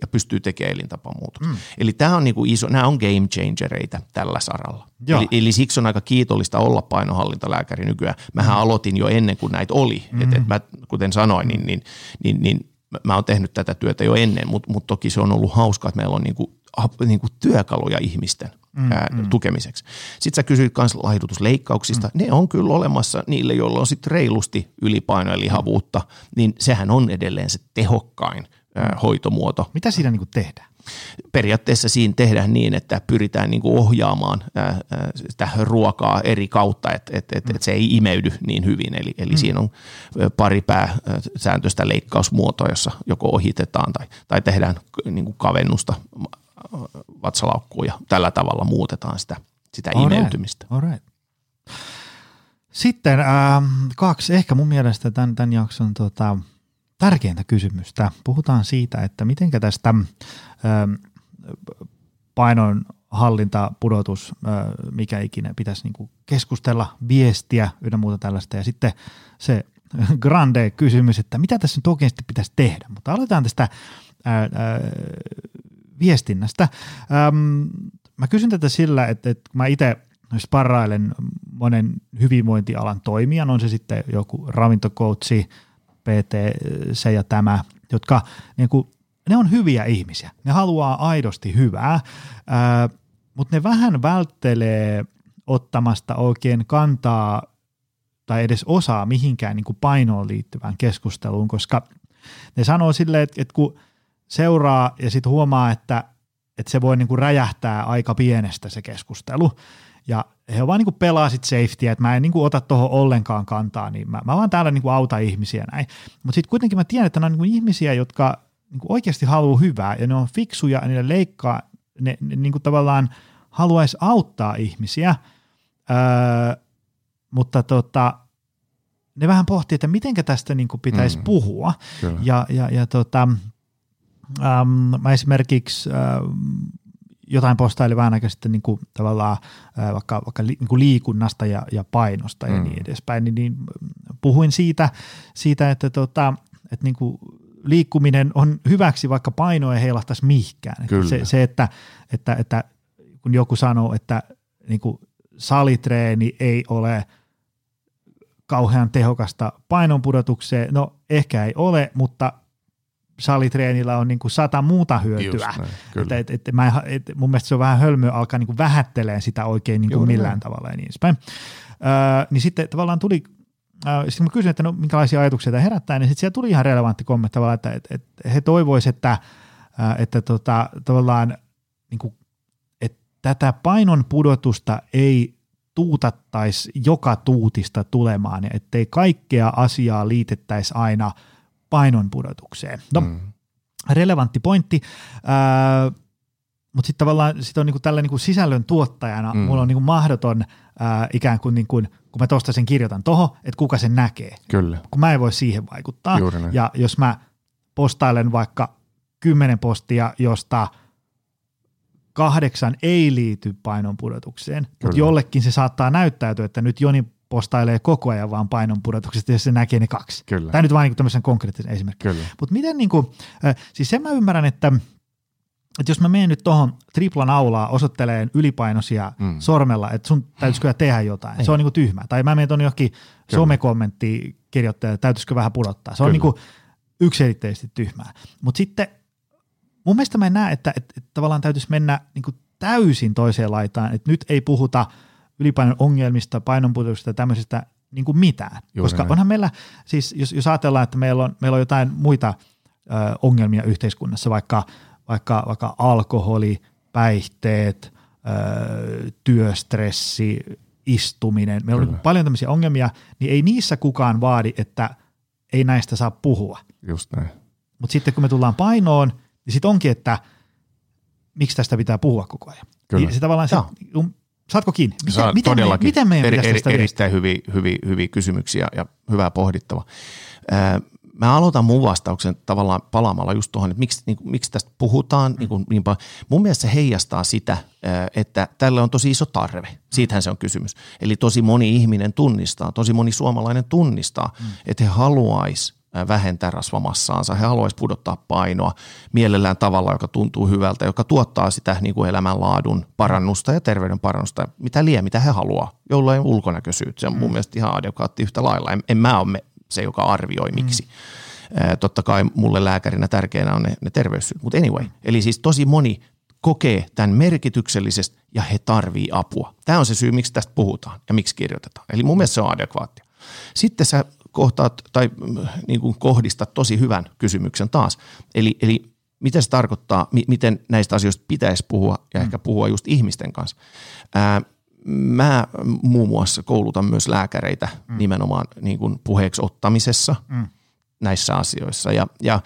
ja pystyy tekemään elintapamuutoksia. Mm. Eli tämä on niinku iso, nämä on game changereita tällä saralla. Joo. Eli, eli siksi on aika kiitollista olla painohallintalääkäri nykyään. Mähän Mm. aloitin jo ennen kuin näitä oli. Mm. Et, et mä, kuten sanoin, niin, niin, niin, niin mä- oon tehnyt tätä työtä jo ennen, mutta mut toki se on ollut hauskaa, että meillä on niinku, niinku työkaluja ihmisten mm, ää, mm. tukemiseksi. Sitten sä kysyit myös laihdutusleikkauksista. Mm. Ne on kyllä olemassa niille, joilla on sitten reilusti ylipainoa ja lihavuutta, niin sehän on edelleen se tehokkain ää, hoitomuoto Mitä siinä niin kuin tehdään? periaatteessa siinä tehdään niin, että pyritään niin kuin ohjaamaan ää, sitä ruokaa eri kautta, että et, et, et se ei imeydy niin hyvin. Eli, eli mm. siinä on pari pääsääntöistä leikkausmuotoa, jossa joko ohitetaan tai, tai tehdään niin kuin kavennusta vatsalaukkuun ja tällä tavalla muutetaan sitä, sitä Alright, imeytymistä. Alright. Sitten ähm, kaksi, ehkä mun mielestä tämän, tämän jakson tota, tärkeintä kysymystä. Puhutaan siitä, että miten tästä ähm, painon hallinta, pudotus, äh, mikä ikinä pitäisi niinku keskustella, viestiä ynnä muuta tällaista. Ja sitten se grande kysymys, että mitä tässä nyt oikeasti pitäisi tehdä. Mutta aloitetaan tästä ää, ää, viestinnästä. Ähm, mä kysyn tätä sillä, että, että mä itse sparrailen monen hyvinvointialan toimijan, on se sitten joku ravintokoutsi, PT, se ja tämä, jotka niin kuin, ne on hyviä ihmisiä. Ne haluaa aidosti hyvää, ää, mutta ne vähän välttelee ottamasta oikein kantaa tai edes osaa mihinkään niin kuin painoon liittyvään keskusteluun, koska ne sanoo silleen, että, että kun seuraa ja sitten huomaa, että, että se voi niin kuin räjähtää aika pienestä se keskustelu, ja he vaan niin kuin pelaa sit safetyä, että mä en niin kuin ota tuohon ollenkaan kantaa, niin mä, mä vaan täällä niin kuin auta ihmisiä näin. Mutta sitten kuitenkin mä tiedän, että ne on niin kuin ihmisiä, jotka niin kuin oikeasti haluaa hyvää, ja ne on fiksuja, ja niille leikkaa, ne, ne niin kuin tavallaan haluaisi auttaa ihmisiä, öö, mutta tota, ne vähän pohtii, että miten tästä niin kuin pitäisi mm. puhua. Kyllä. Ja, ja, ja tota, äm, mä esimerkiksi äm, jotain postailin vähän aikaa sitten niin kuin tavallaan ää, vaikka, vaikka li, niin kuin liikunnasta ja, ja painosta ja Mm. niin edespäin, niin, niin puhuin siitä, siitä että, tota, että niin kuin liikkuminen on hyväksi, vaikka paino ei heilahtaisi mihinkään. Että Kyllä. Se, se että, että, että kun joku sanoo, että niin kuin salitreeni ei ole kauhean tehokasta painonpudotukseen, no ehkä ei ole, mutta salitreenillä on niin kuin sata muuta hyötyä. Näin, kyllä. Että, et, et, mä, et, mun mielestä se on vähän hölmöä alkaa niin kuin vähätteleen sitä oikein niin kuin Juuri millään näin. tavalla ja niin edespäin. Öö, niin sitten tavallaan tuli, öö, sitten mä kysyin, että no minkälaisia ajatuksia tämä herättää, niin sitten siellä tuli ihan relevantti kommentti tavallaan, että, että, että he toivoisivat, että, öö, että tota, tavallaan niin kuin, että tätä painon pudotusta ei tuutattaisi joka tuutista tulemaan ettei kaikkea asiaa liitettäisi aina painon pudotukseen. No, mm. relevantti pointti, äh, mutta sitten tavallaan sit on niinku tällä niinku sisällön tuottajana, mm. Mulla on niinku mahdoton äh, ikään kuin, niinku, kun mä tuosta sen kirjoitan toho, että kuka sen näkee, Kyllä. kun mä en voi siihen vaikuttaa. Ja jos mä postailen vaikka kymmenen postia, josta kahdeksan ei liity painon pudotukseen, mutta jollekin se saattaa näyttäytyä, että nyt Joni postailee koko ajan vaan painon pudotuksesta, jos se näkee ne kaksi. Kyllä. Tämä nyt vain niin tämmöisen konkreettisen esimerkki. Kyllä. Mutta miten niin kuin, äh, siis sen mä ymmärrän, että, että jos mä menen nyt tuohon triplan aulaa osoitteleen ylipainoisia mm. Mm. sormella, että sun täytyisikö kyllä tehdä jotain, se on niin kuin tyhmä. Tai mä menen tuonne johonkin somekommenttiin kirjoittajalle, täytyisikö vähän pudottaa. Se on niin Kyllä. kuin yksiselitteisesti tyhmää. Mutta sitten mun mielestä mä en näe, että, että, että tavallaan täytyisi mennä niin kuin täysin toiseen laitaan, että nyt ei puhuta ylipainon ongelmista, painonpudotuksesta ja tämmöisestä niin kuin mitään. Juuri Koska näin. onhan meillä, siis jos, jos ajatellaan, että meillä on, meillä on jotain muita ö, ongelmia yhteiskunnassa, vaikka, vaikka, vaikka alkoholi, päihteet, ö, työstressi, istuminen, meillä on Kyllä. niin paljon tämmöisiä ongelmia, niin ei niissä kukaan vaadi, että ei näistä saa puhua. Just näin. Mutta sitten kun me tullaan painoon, niin sitten onkin, että miksi tästä pitää puhua koko ajan. Kyllä. Niin se tavallaan, se, saatko kiinni? Miten, Saa miten, me, todellakin miten meidän eri, pitäisi eri, tästä viedä? erittäin hyviä, hyviä, hyviä kysymyksiä ja hyvää pohdittava. Ää, mä aloitan mun vastauksen tavallaan palaamalla just tuohon, että miksi, niin miksi tästä puhutaan niin, kuin, niin paljon. Mun mielestä se heijastaa sitä, että tälle on tosi iso tarve. Siitähän se on kysymys. Eli tosi moni ihminen tunnistaa, tosi moni suomalainen tunnistaa, mm. että he haluaisi vähentää rasvamassaansa. He haluaisivat pudottaa painoa mielellään tavalla, joka tuntuu hyvältä, joka tuottaa sitä niin kuin elämänlaadun parannusta ja terveyden parannusta, mitä lie, mitä he haluaa, jolla ei ulkonäköisyyttä. Se on mun mm. mielestä ihan adekvaatti yhtä lailla. En, en mä ole se, joka arvioi mm. miksi. Mm. Totta kai mulle lääkärinä tärkeänä on ne, ne terveyssyyt, mutta anyway. Eli siis tosi moni kokee tämän merkityksellisesti ja he tarvii apua. Tämä on se syy, miksi tästä puhutaan ja miksi kirjoitetaan. Eli mun mielestä se on adekvaattia. Sitten sä kohtaat tai mm, niin kuin kohdistat tosi hyvän kysymyksen taas. Eli, eli mitä se tarkoittaa, mi- miten näistä asioista pitäisi puhua ja mm. ehkä puhua just ihmisten kanssa. Ää, mä muun muassa koulutan myös lääkäreitä mm. nimenomaan niin kuin puheeksi ottamisessa mm. näissä asioissa. Ja, ja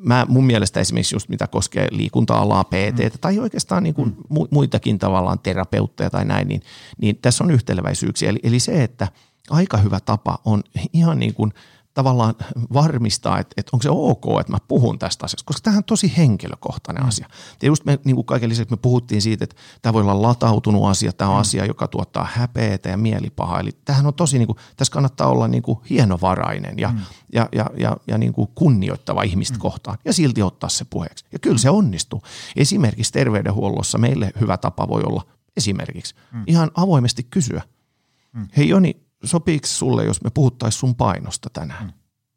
mä mun mielestä esimerkiksi just mitä koskee liikunta-alaa, PT mm. tai oikeastaan niin kuin mm. muitakin tavallaan terapeutteja tai näin, niin, niin tässä on yhteleväisyyksiä. Eli, eli se, että – aika hyvä tapa on ihan niin kuin tavallaan varmistaa, että, että onko se ok, että mä puhun tästä asiasta, koska tämähän on tosi henkilökohtainen mm. asia. Ja just me niin kuin kaiken lisäksi me puhuttiin siitä, että tämä voi olla latautunut asia, tämä on mm. asia, joka tuottaa häpeätä ja mielipahaa. Eli tämähän on tosi, niin kuin, tässä kannattaa olla niin kuin hienovarainen ja, mm. ja, ja, ja, ja niin kuin kunnioittava ihmistä mm. kohtaan ja silti ottaa se puheeksi. Ja kyllä mm. se onnistuu. Esimerkiksi terveydenhuollossa meille hyvä tapa voi olla esimerkiksi mm. ihan avoimesti kysyä. Mm. Hei Joni, sopiiko sulle, jos me puhuttaisiin sun painosta tänään? Mm.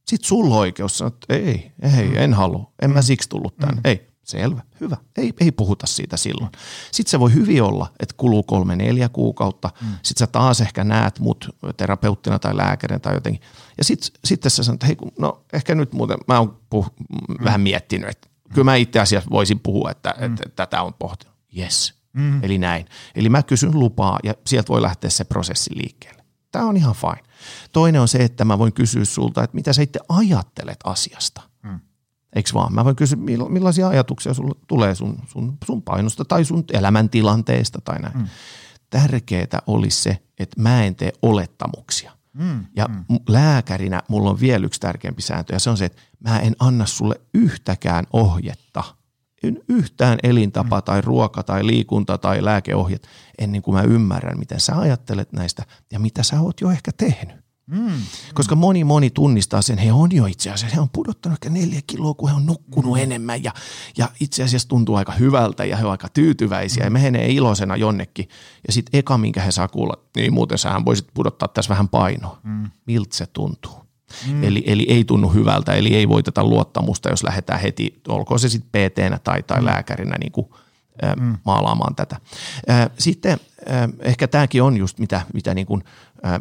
Sitten sulla on oikeus sanoa, että ei, ei, mm. en halua, en mä siksi tullut tänne. Mm. Ei, selvä, hyvä, ei, ei puhuta siitä silloin. Sitten se voi hyvin olla, että kuluu kolme, neljä kuukautta, mm. sitten sä taas ehkä näet mut terapeuttina tai lääkärin tai jotenkin. Ja sitten sit sä sanot, että hei, no ehkä nyt muuten, mä oon puh- mm. vähän miettinyt, että kyllä mä itse asiassa voisin puhua, että, mm. että, että tätä on pohtinut. Yes, mm. eli näin. Eli mä kysyn lupaa ja sieltä voi lähteä se prosessi liikkeelle. Tämä on ihan fine. Toinen on se, että mä voin kysyä sulta, että mitä sä itse ajattelet asiasta. Hmm. Eikö vaan? Mä voin kysyä, millaisia ajatuksia sulle tulee sun, sun, sun painosta tai sun elämäntilanteesta tai näin. Hmm. Tärkeää olisi se, että mä en tee olettamuksia. Mm, ja mm. lääkärinä mulla on vielä yksi tärkeämpi sääntö ja se on se, että mä en anna sulle yhtäkään ohjetta – yhtään elintapa mm. tai ruoka tai liikunta tai lääkeohjet ennen kuin mä ymmärrän, miten sä ajattelet näistä ja mitä sä oot jo ehkä tehnyt. Mm. Koska moni moni tunnistaa sen, he on jo itse asiassa, he on pudottanut ehkä neljä kiloa, kun he on nukkunut mm. enemmän ja, ja itse asiassa tuntuu aika hyvältä ja he ovat aika tyytyväisiä mm. ja menee iloisena jonnekin. Ja sitten eka, minkä he saa kuulla, niin muuten sähän voisit pudottaa tässä vähän painoa. Mm. Miltä se tuntuu? Mm. Eli, eli ei tunnu hyvältä, eli ei voiteta luottamusta, jos lähdetään heti, olkoon se sitten pt tai, tai mm. lääkärinä niin kuin, ä, mm. maalaamaan tätä. Ä, sitten ä, ehkä tämäkin on just mitä, mitä niin kuin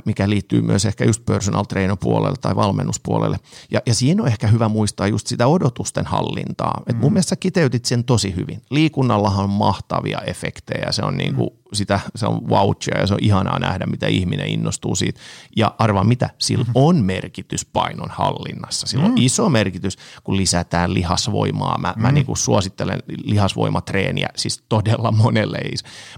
mikä liittyy myös ehkä just personal trainer puolelle tai valmennuspuolelle. Ja, ja siinä on ehkä hyvä muistaa just sitä odotusten hallintaa. Et mun mm. mielestä kiteytit sen tosi hyvin. Liikunnallahan on mahtavia efektejä. Se on, niinku mm. Sitä, se on voucher ja se on ihanaa nähdä, mitä ihminen innostuu siitä. Ja arvaa mitä, sillä mm-hmm. on merkitys painon hallinnassa. Sillä mm. on iso merkitys, kun lisätään lihasvoimaa. Mä, mm. mä niinku suosittelen lihasvoimatreeniä siis todella monelle.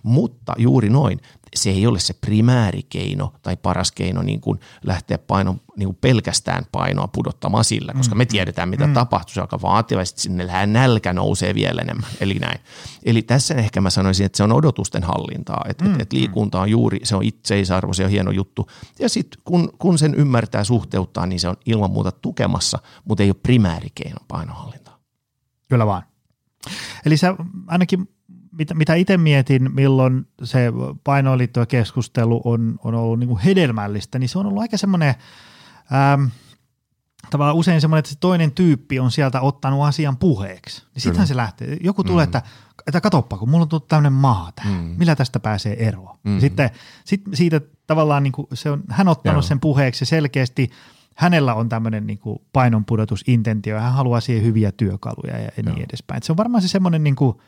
Mutta juuri noin, se ei ole se primäärikeino tai paras keino niin kuin lähteä paino, niin kuin pelkästään painoa pudottamaan sillä, koska me mm. tiedetään, mitä mm. tapahtuu. Se aika vaativasti, sinne nälkä nousee vielä enemmän. Eli näin. Eli tässä ehkä mä sanoisin, että se on odotusten hallintaa, että mm. et, et liikunta on juuri, se on itseisarvo, se on hieno juttu. Ja sitten kun, kun sen ymmärtää suhteuttaa, niin se on ilman muuta tukemassa, mutta ei ole primäärikeino painohallintaa. Kyllä vaan. Eli sä ainakin mitä, mitä itse mietin, milloin se painoon liittyvä keskustelu on, on ollut niin kuin hedelmällistä, niin se on ollut aika semmoinen, ähm, tavallaan usein semmoinen, että se toinen tyyppi on sieltä ottanut asian puheeksi. Niin sittenhän se lähtee. Joku tulee, mm. että, että katoppa, kun mulla on tullut tämmöinen maa tähän, mm. millä tästä pääsee eroon. Mm. sitten sit siitä tavallaan niin kuin se on, hän ottanut Joo. sen puheeksi ja selkeästi hänellä on tämmöinen niin painonpudotusintentio ja hän haluaa siihen hyviä työkaluja ja, niin edespäin. Et se on varmaan se semmoinen niin kuin –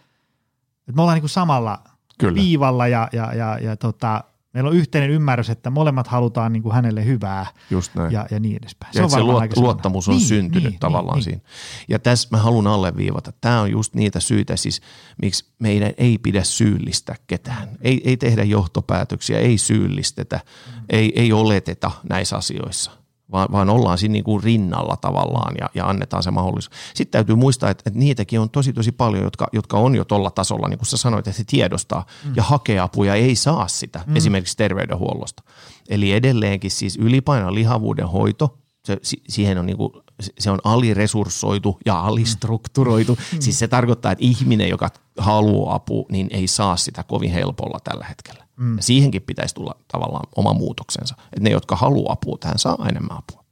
että me ollaan niin kuin samalla Kyllä. viivalla ja, ja, ja, ja tota, meillä on yhteinen ymmärrys, että molemmat halutaan niin kuin hänelle hyvää Just näin. Ja, ja niin edespäin. Se, ja on se luot, luottamus on niin, syntynyt niin, tavallaan niin, siinä. Niin. Ja tässä mä haluan alleviivata, tämä on just niitä syitä siis, miksi meidän ei pidä syyllistää ketään. Ei, ei tehdä johtopäätöksiä, ei syyllistetä, mm. ei, ei oleteta näissä asioissa, vaan, vaan ollaan siinä niin kuin rinnalla tavallaan ja, ja annetaan se mahdollisuus. Sitten täytyy muistaa, että, että niitäkin on tosi tosi paljon, jotka, jotka on jo tuolla tasolla, niin kuin sä sanoit, että he tiedostaa mm. ja hakee apuja, ei saa sitä mm. esimerkiksi terveydenhuollosta. Eli edelleenkin siis ylipainon lihavuuden hoito, se, siihen on niin kuin, se on aliresurssoitu ja alistrukturoitu. Mm. Siis se tarkoittaa, että ihminen, joka haluaa apua, niin ei saa sitä kovin helpolla tällä hetkellä. Mm. Ja siihenkin pitäisi tulla tavallaan oma muutoksensa. Että ne, jotka haluaa apua, tähän saa enemmän apua.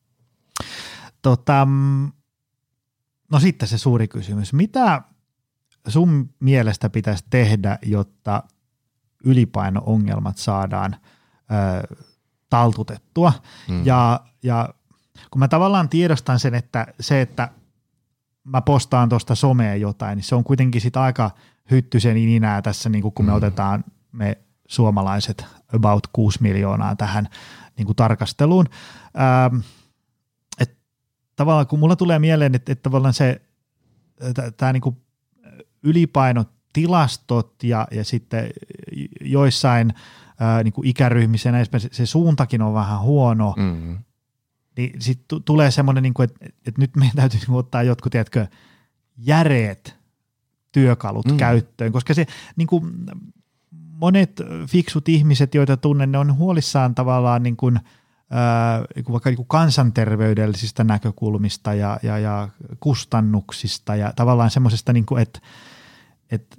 Tota, no sitten se suuri kysymys. Mitä sun mielestä pitäisi tehdä, jotta ylipaino-ongelmat saadaan ö, taltutettua? Mm. Ja, ja kun mä tavallaan tiedostan sen, että se, että mä postaan tuosta someen jotain, niin se on kuitenkin sit aika hyttysen ininää tässä, niin kun me mm. otetaan me suomalaiset about 6 miljoonaa tähän niin kuin tarkasteluun. Ähm, et tavallaan kun mulla tulee mieleen, että, että tavallaan se tämä niin ylipainotilastot ja, ja sitten joissain ää, niin kuin ikäryhmissä se, se suuntakin on vähän huono, mm-hmm. niin sitten t- tulee semmoinen, niin kuin, että, että nyt meidän täytyy niin ottaa jotkut, tiedätkö, järeet työkalut mm. käyttöön, koska se niin kuin, monet fiksut ihmiset, joita tunnen, ne on huolissaan tavallaan niin kuin, äh, vaikka niin kuin kansanterveydellisistä näkökulmista ja, ja, ja kustannuksista ja tavallaan semmoisesta, niin kuin, että, että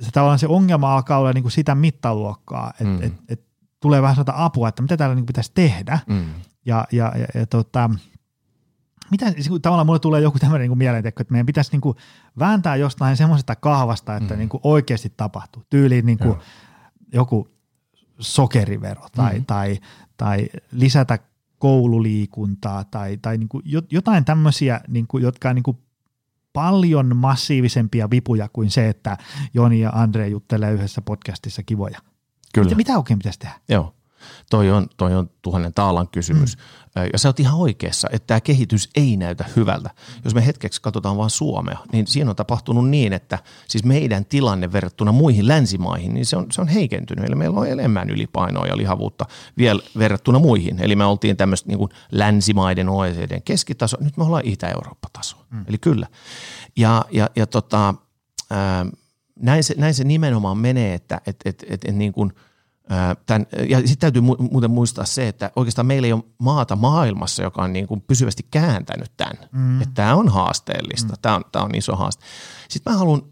se, tavallaan se ongelma alkaa olla niin kuin sitä mittaluokkaa, että mm. että, että tulee vähän sellaista apua, että mitä täällä niin pitäisi tehdä mm. ja, ja, ja, ja tota, mitä, tavallaan mulle tulee joku tämmöinen niin mieleen, että meidän pitäisi niin kuin vääntää jostain semmoisesta kahvasta, että mm. niin kuin oikeasti tapahtuu. Tyyliin niin kuin joku sokerivero tai, mm. tai, tai lisätä koululiikuntaa tai, tai niin kuin jotain tämmöisiä, niin kuin, jotka on niin kuin paljon massiivisempia vipuja kuin se, että Joni ja Andre juttelee yhdessä podcastissa kivoja. Kyllä. Mitä, mitä oikein pitäisi tehdä? Joo. Toi on, toi on tuhannen taalan kysymys. Mm. Ja sä oot ihan oikeassa, että tämä kehitys ei näytä hyvältä. Jos me hetkeksi katsotaan vain Suomea, niin siinä on tapahtunut niin, että siis meidän tilanne verrattuna muihin länsimaihin, niin se on, se on heikentynyt. Eli meillä on enemmän ylipainoa ja lihavuutta vielä verrattuna muihin. Eli me oltiin tämmöistä niin länsimaiden OECDn keskitaso, nyt me ollaan Itä-Eurooppa-taso. Mm. Eli kyllä. Ja, ja, ja tota, ää, näin, se, näin se nimenomaan menee, että et, et, et, et niin kuin – Tän, ja sitten täytyy muuten muistaa se, että oikeastaan meillä ei ole maata maailmassa, joka on niin kuin pysyvästi kääntänyt tämän. Mm. Että tämä on haasteellista, mm. tämä on, tämä on iso haaste. Sitten mä haluan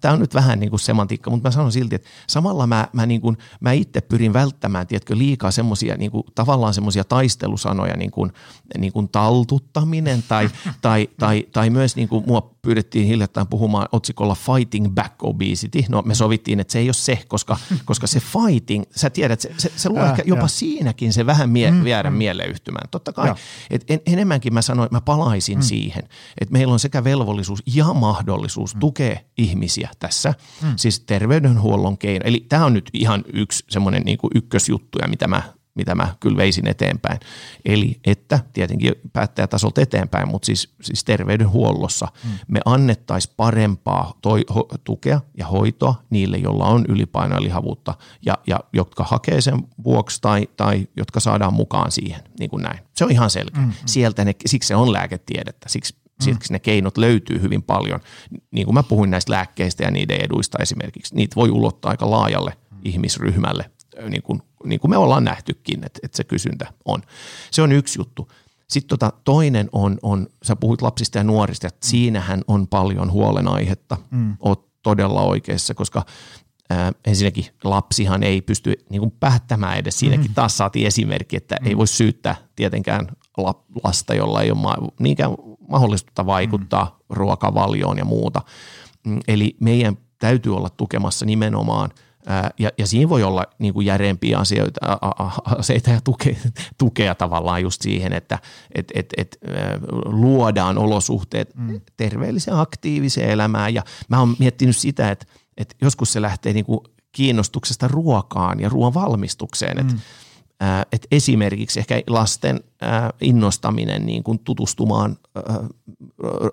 tämä on nyt vähän niin kuin semantiikka, mutta mä sanon silti, että samalla mä, mä, niin kuin, mä itse pyrin välttämään, tiedätkö, liikaa semmoisia niin kuin, tavallaan semmoisia taistelusanoja, niin kuin, niin kuin taltuttaminen tai, tai, tai, tai myös niin kuin mua pyydettiin hiljattain puhumaan otsikolla Fighting Back Obesity. No me sovittiin, että se ei ole se, koska, koska se fighting, sä tiedät, se, se, se luo äh, ehkä jopa ja. siinäkin se vähän mie, mm, viedä mm. mieleyhtymään. Totta kai, että en, enemmänkin mä sanoin, että mä palaisin mm. siihen, että meillä on sekä velvollisuus ja mahdollisuus mm. tukea ihmisiä tässä, mm. siis terveydenhuollon keino. Eli tämä on nyt ihan yksi semmoinen niin ykkösjuttu, mitä mä mitä mä kyllä veisin eteenpäin. Eli että tietenkin päättäjätasolta eteenpäin, mutta siis, siis terveydenhuollossa mm. me annettaisiin parempaa toi, ho, tukea ja hoitoa niille, joilla on ylipainoa ja lihavuutta ja, ja jotka hakee sen vuoksi tai, tai jotka saadaan mukaan siihen, niin kuin näin. Se on ihan selkeä. Mm. Sieltä ne, siksi se on lääketiedettä, siksi Siksi ne keinot löytyy hyvin paljon. Niin kuin mä puhuin näistä lääkkeistä ja niiden eduista esimerkiksi, niitä voi ulottaa aika laajalle mm. ihmisryhmälle niin kuin, niin kuin me ollaan nähtykin, että, että se kysyntä on. Se on yksi juttu. Sitten tota, toinen on, on, sä puhuit lapsista ja nuorista, että mm. siinähän on paljon huolenaihetta. Mm. Oot todella oikeassa, koska ää, ensinnäkin lapsihan ei pysty niin kuin päättämään edes. Siinäkin mm. taas saatiin esimerkki, että mm. ei voi syyttää tietenkään lasta, jolla ei ole ma- niinkään mahdollisuutta vaikuttaa mm. ruokavalioon ja muuta. Mm, eli meidän täytyy olla tukemassa nimenomaan – ja, ja siinä voi olla niin kuin järeempiä asioita, aseita ja tukea, tukea tavallaan just siihen, että et, et, et, luodaan olosuhteet mm. terveelliseen aktiiviseen elämään. Ja mä oon miettinyt sitä, että, että joskus se lähtee niin kuin kiinnostuksesta ruokaan ja ruoan valmistukseen. Mm. Että et esimerkiksi ehkä lasten innostaminen niin kuin tutustumaan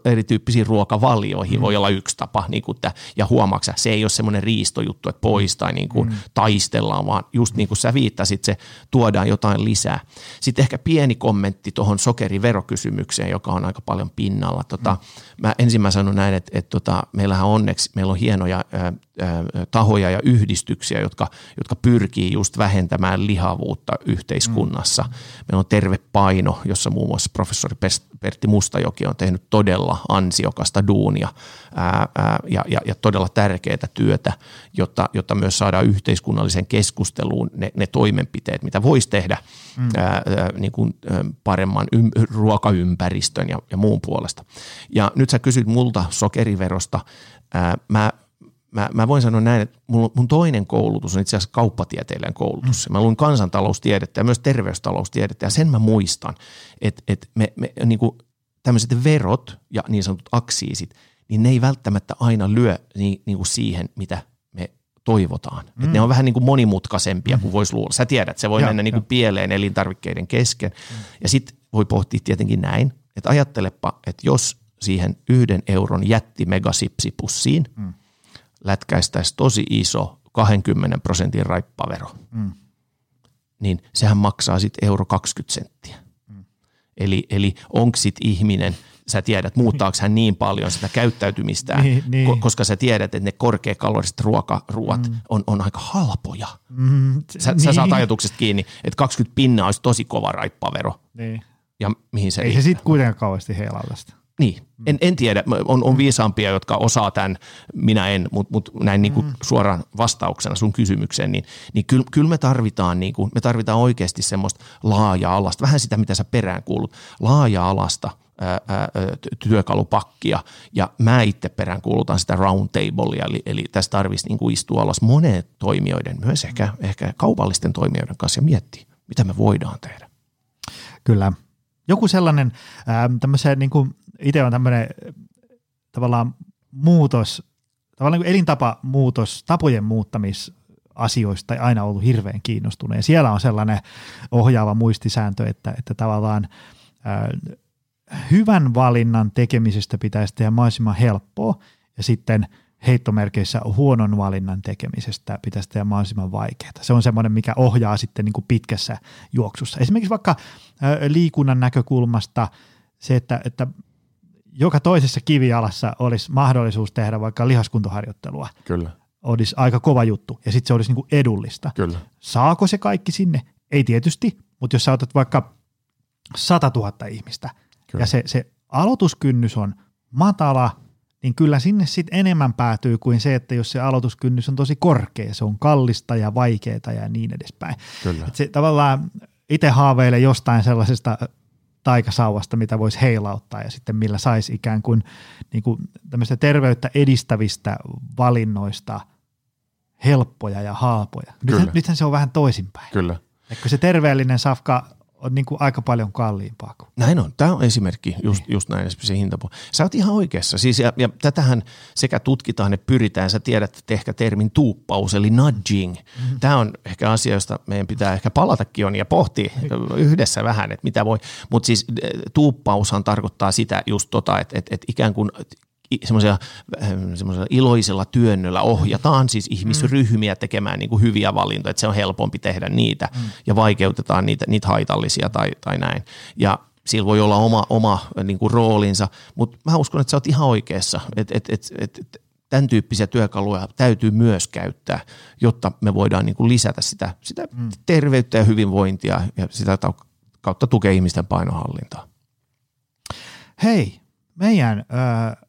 erityyppisiin ruokavalioihin mm. voi olla yksi tapa. Niin kuin tämä, ja huomaaksa, se ei ole semmoinen riistojuttu, että pois tai niin kuin mm. taistellaan, vaan just niin kuin sä viittasit, se tuodaan jotain lisää. Sitten ehkä pieni kommentti tuohon sokeriverokysymykseen, joka on aika paljon pinnalla. Tota, mm. Mä ensin mä sanon näin, että, että tota, meillähän onneksi, meillä on hienoja ää, ää, tahoja ja yhdistyksiä, jotka, jotka pyrkii just vähentämään lihavuutta yhteiskunnassa. Mm. Meillä on Terve Paino, jossa muun muassa professori Pertti Mustajoki on tehnyt todella ansiokasta duunia ää, ää, ja, ja, ja todella tärkeää työtä, jotta, jotta myös saadaan yhteiskunnallisen keskusteluun ne, ne toimenpiteet, mitä voisi tehdä mm. ää, ää, niin kuin, paremman ym, ruokaympäristön ja, ja muun puolesta. Ja nyt sä kysyt multa sokeriverosta. Ää, mä mä, mä voin sanoa näin, että mun, mun toinen koulutus on itse asiassa kauppatieteellinen koulutus. Mm. Mä luin kansantaloustiedettä ja myös terveystaloustiedettä ja sen mä muistan, että, että me, me niin kuin tämmöiset verot ja niin sanotut aksiisit, niin ne ei välttämättä aina lyö niin, niin kuin siihen, mitä me toivotaan. Mm. Et ne on vähän niin kuin monimutkaisempia mm. kuin voisi luulla. Sä tiedät, se voi ja, mennä niin kuin pieleen elintarvikkeiden kesken. Mm. Ja sitten voi pohtia tietenkin näin, että ajattelepa, että jos siihen yhden euron jätti megasipsipussiin mm. Lätkäistäisi tosi iso 20 prosentin raippavero, mm. niin sehän maksaa sitten euro 20 senttiä. Eli, eli onko sit ihminen, sä tiedät, muuttaako hän niin paljon sitä käyttäytymistään, niin, niin. koska sä tiedät, että ne korkeakaloriset ruokaruot mm. on, on aika halpoja. Mm, sä, niin. sä saat ajatuksesta kiinni, että 20 pinnaa olisi tosi kova raippavero. Niin. Ja mihin se Ei se sitten kuitenkaan kauheasti heilaa tästä. Niin, en, en tiedä. On, on viisaampia, jotka osaa tämän, minä en, mutta mut näin niin kuin mm. suoraan vastauksena sun kysymykseen, niin, niin kyllä, kyl me tarvitaan, niin kuin, me tarvitaan oikeasti semmoista laaja-alasta, vähän sitä, mitä sä perään kuulut, laaja-alasta ää, ää, työkalupakkia, ja mä itse perään kuulutan sitä roundtablea, eli, eli tässä tarvitsisi niin kuin istua alas monet toimijoiden, myös ehkä, ehkä kaupallisten toimijoiden kanssa ja miettiä, mitä me voidaan tehdä. Kyllä. Joku sellainen tämmöiseen niin kuin itse on tämmöinen tavallaan muutos, tavallaan niin elintapa muutos, tapojen muuttamis asioista ei aina ollut hirveän kiinnostunut. Ja siellä on sellainen ohjaava muistisääntö, että, että tavallaan ää, hyvän valinnan tekemisestä pitäisi tehdä mahdollisimman helppoa ja sitten heittomerkeissä huonon valinnan tekemisestä pitäisi tehdä mahdollisimman vaikeaa. Se on semmoinen, mikä ohjaa sitten niin kuin pitkässä juoksussa. Esimerkiksi vaikka ää, liikunnan näkökulmasta se, että, että joka toisessa kivialassa olisi mahdollisuus tehdä vaikka lihaskuntoharjoittelua. Kyllä. Olisi aika kova juttu ja sitten se olisi niinku edullista. Kyllä. Saako se kaikki sinne? Ei tietysti, mutta jos sä otat vaikka 100 000 ihmistä kyllä. ja se, se aloituskynnys on matala, niin kyllä sinne sitten enemmän päätyy kuin se, että jos se aloituskynnys on tosi korkea, se on kallista ja vaikeaa ja niin edespäin. Kyllä. Et se tavallaan itse haaveilee jostain sellaisesta taikasauvasta, mitä voisi heilauttaa ja sitten millä saisi ikään kuin, niin kuin tämmöistä terveyttä edistävistä valinnoista helppoja ja halpoja. Nythän, nythän se on vähän toisinpäin. Kyllä. Että se terveellinen safka on niin kuin aika paljon kalliimpaa. Kuin. Näin on. Tämä on esimerkki just, niin. just näin se hintapuoli. Sä oot ihan oikeassa. Siis ja, ja tätähän sekä tutkitaan että pyritään. Sä tiedät että ehkä termin tuuppaus eli nudging. Mm-hmm. Tämä on ehkä asia, josta meidän pitää ehkä palatakin on ja pohtia yhdessä vähän, että mitä voi. Mutta siis eh, tuuppaushan tarkoittaa sitä just tota, että, että, että ikään kuin semmoisella, semmoisella iloisella työnnöllä ohjataan siis ihmisryhmiä tekemään niin kuin hyviä valintoja, että se on helpompi tehdä niitä mm. ja vaikeutetaan niitä, niitä haitallisia tai, tai näin. Ja sillä voi olla oma, oma niin kuin roolinsa, mutta mä uskon, että sä oot ihan oikeassa, että et, et, et, et, tämän tyyppisiä työkaluja täytyy myös käyttää, jotta me voidaan niin kuin lisätä sitä, sitä mm. terveyttä ja hyvinvointia ja sitä kautta tukea ihmisten painohallintaa. Hei, meidän äh,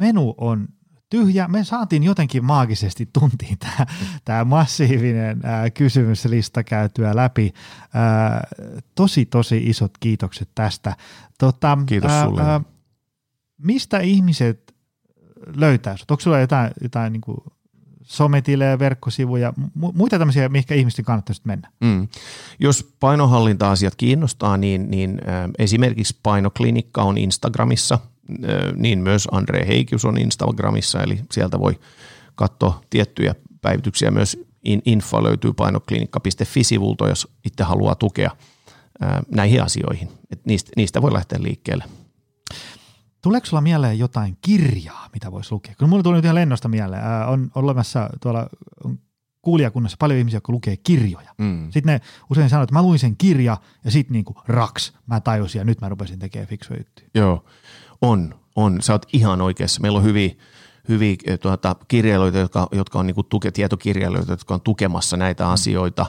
menu on tyhjä. Me saatiin jotenkin maagisesti tuntiin tämä, tämä massiivinen ää, kysymyslista käytyä läpi. Ää, tosi, tosi isot kiitokset tästä. Tota, Kiitos ää, sulle. Ää, mistä ihmiset löytää Onko sulla jotain, jotain niin kuin sometilejä, verkkosivuja, muita tämmöisiä, mihinkä ihmisten kannattaisi mennä? Mm. Jos painohallinta-asiat kiinnostaa, niin, niin äh, esimerkiksi painoklinikka on Instagramissa – niin myös Andre Heikius on Instagramissa, eli sieltä voi katsoa tiettyjä päivityksiä. Myös info löytyy painoklinikka.fi-sivulta, jos itse haluaa tukea näihin asioihin. Et niistä, niistä voi lähteä liikkeelle. Tuleeko sulla mieleen jotain kirjaa, mitä voisi lukea? Kun mulle tuli nyt ihan lennosta mieleen. Ää, on olemassa tuolla on kuulijakunnassa paljon ihmisiä, jotka lukee kirjoja. Mm. Sitten ne usein sanoo, että mä luin sen kirja ja sitten niinku raks, mä tajusin ja nyt mä rupesin tekemään fiksuja juttuja. Joo, on, on. Sä oot ihan oikeassa. Meillä on hyviä, hyviä eh, tuota, kirjailijoita, jotka, jotka on niinku tuke, tietokirjailijoita, jotka on tukemassa näitä mm. asioita.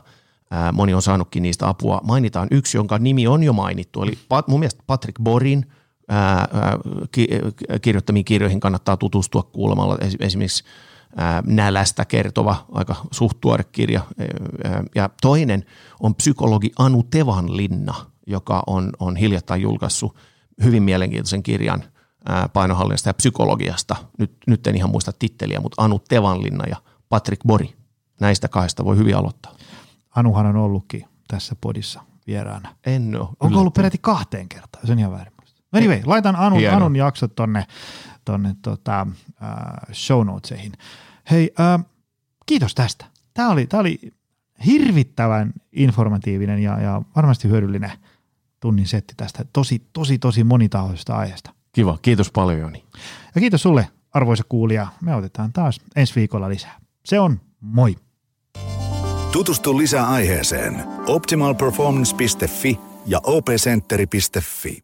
Ää, moni on saanutkin niistä apua. Mainitaan yksi, jonka nimi on jo mainittu. Eli Pat, mun mielestä Patrick Borin ää, ki, kirjoittamiin kirjoihin kannattaa tutustua kuulemalla. Esimerkiksi ää, nälästä kertova, aika suht tuore kirja. Ää, ja toinen on psykologi Anu Tevanlinna, joka on, on hiljattain julkaissut hyvin mielenkiintoisen kirjan painohallinnasta ja psykologiasta. Nyt, nyt en ihan muista titteliä, mutta Anu Tevanlinna ja Patrick Bori. Näistä kahdesta voi hyvin aloittaa. Anuhan on ollutkin tässä podissa vieraana. En ole. Onko ollut peräti kahteen kertaan? Se on ihan väärin muista. Anyway, laitan Anun, Hieno. Anun jaksot tonne, tonne tota, äh, show notesihin. Hei, äh, kiitos tästä. Tämä oli, tää oli hirvittävän informatiivinen ja, ja varmasti hyödyllinen tunnin setti tästä tosi, tosi, tosi monitahoisesta aiheesta. Kiva, kiitos paljon Joni. Ja kiitos sulle, arvoisa kuulija. Me otetaan taas ensi viikolla lisää. Se on moi. Tutustu lisää aiheeseen optimalperformance.fi ja opcenteri.fi.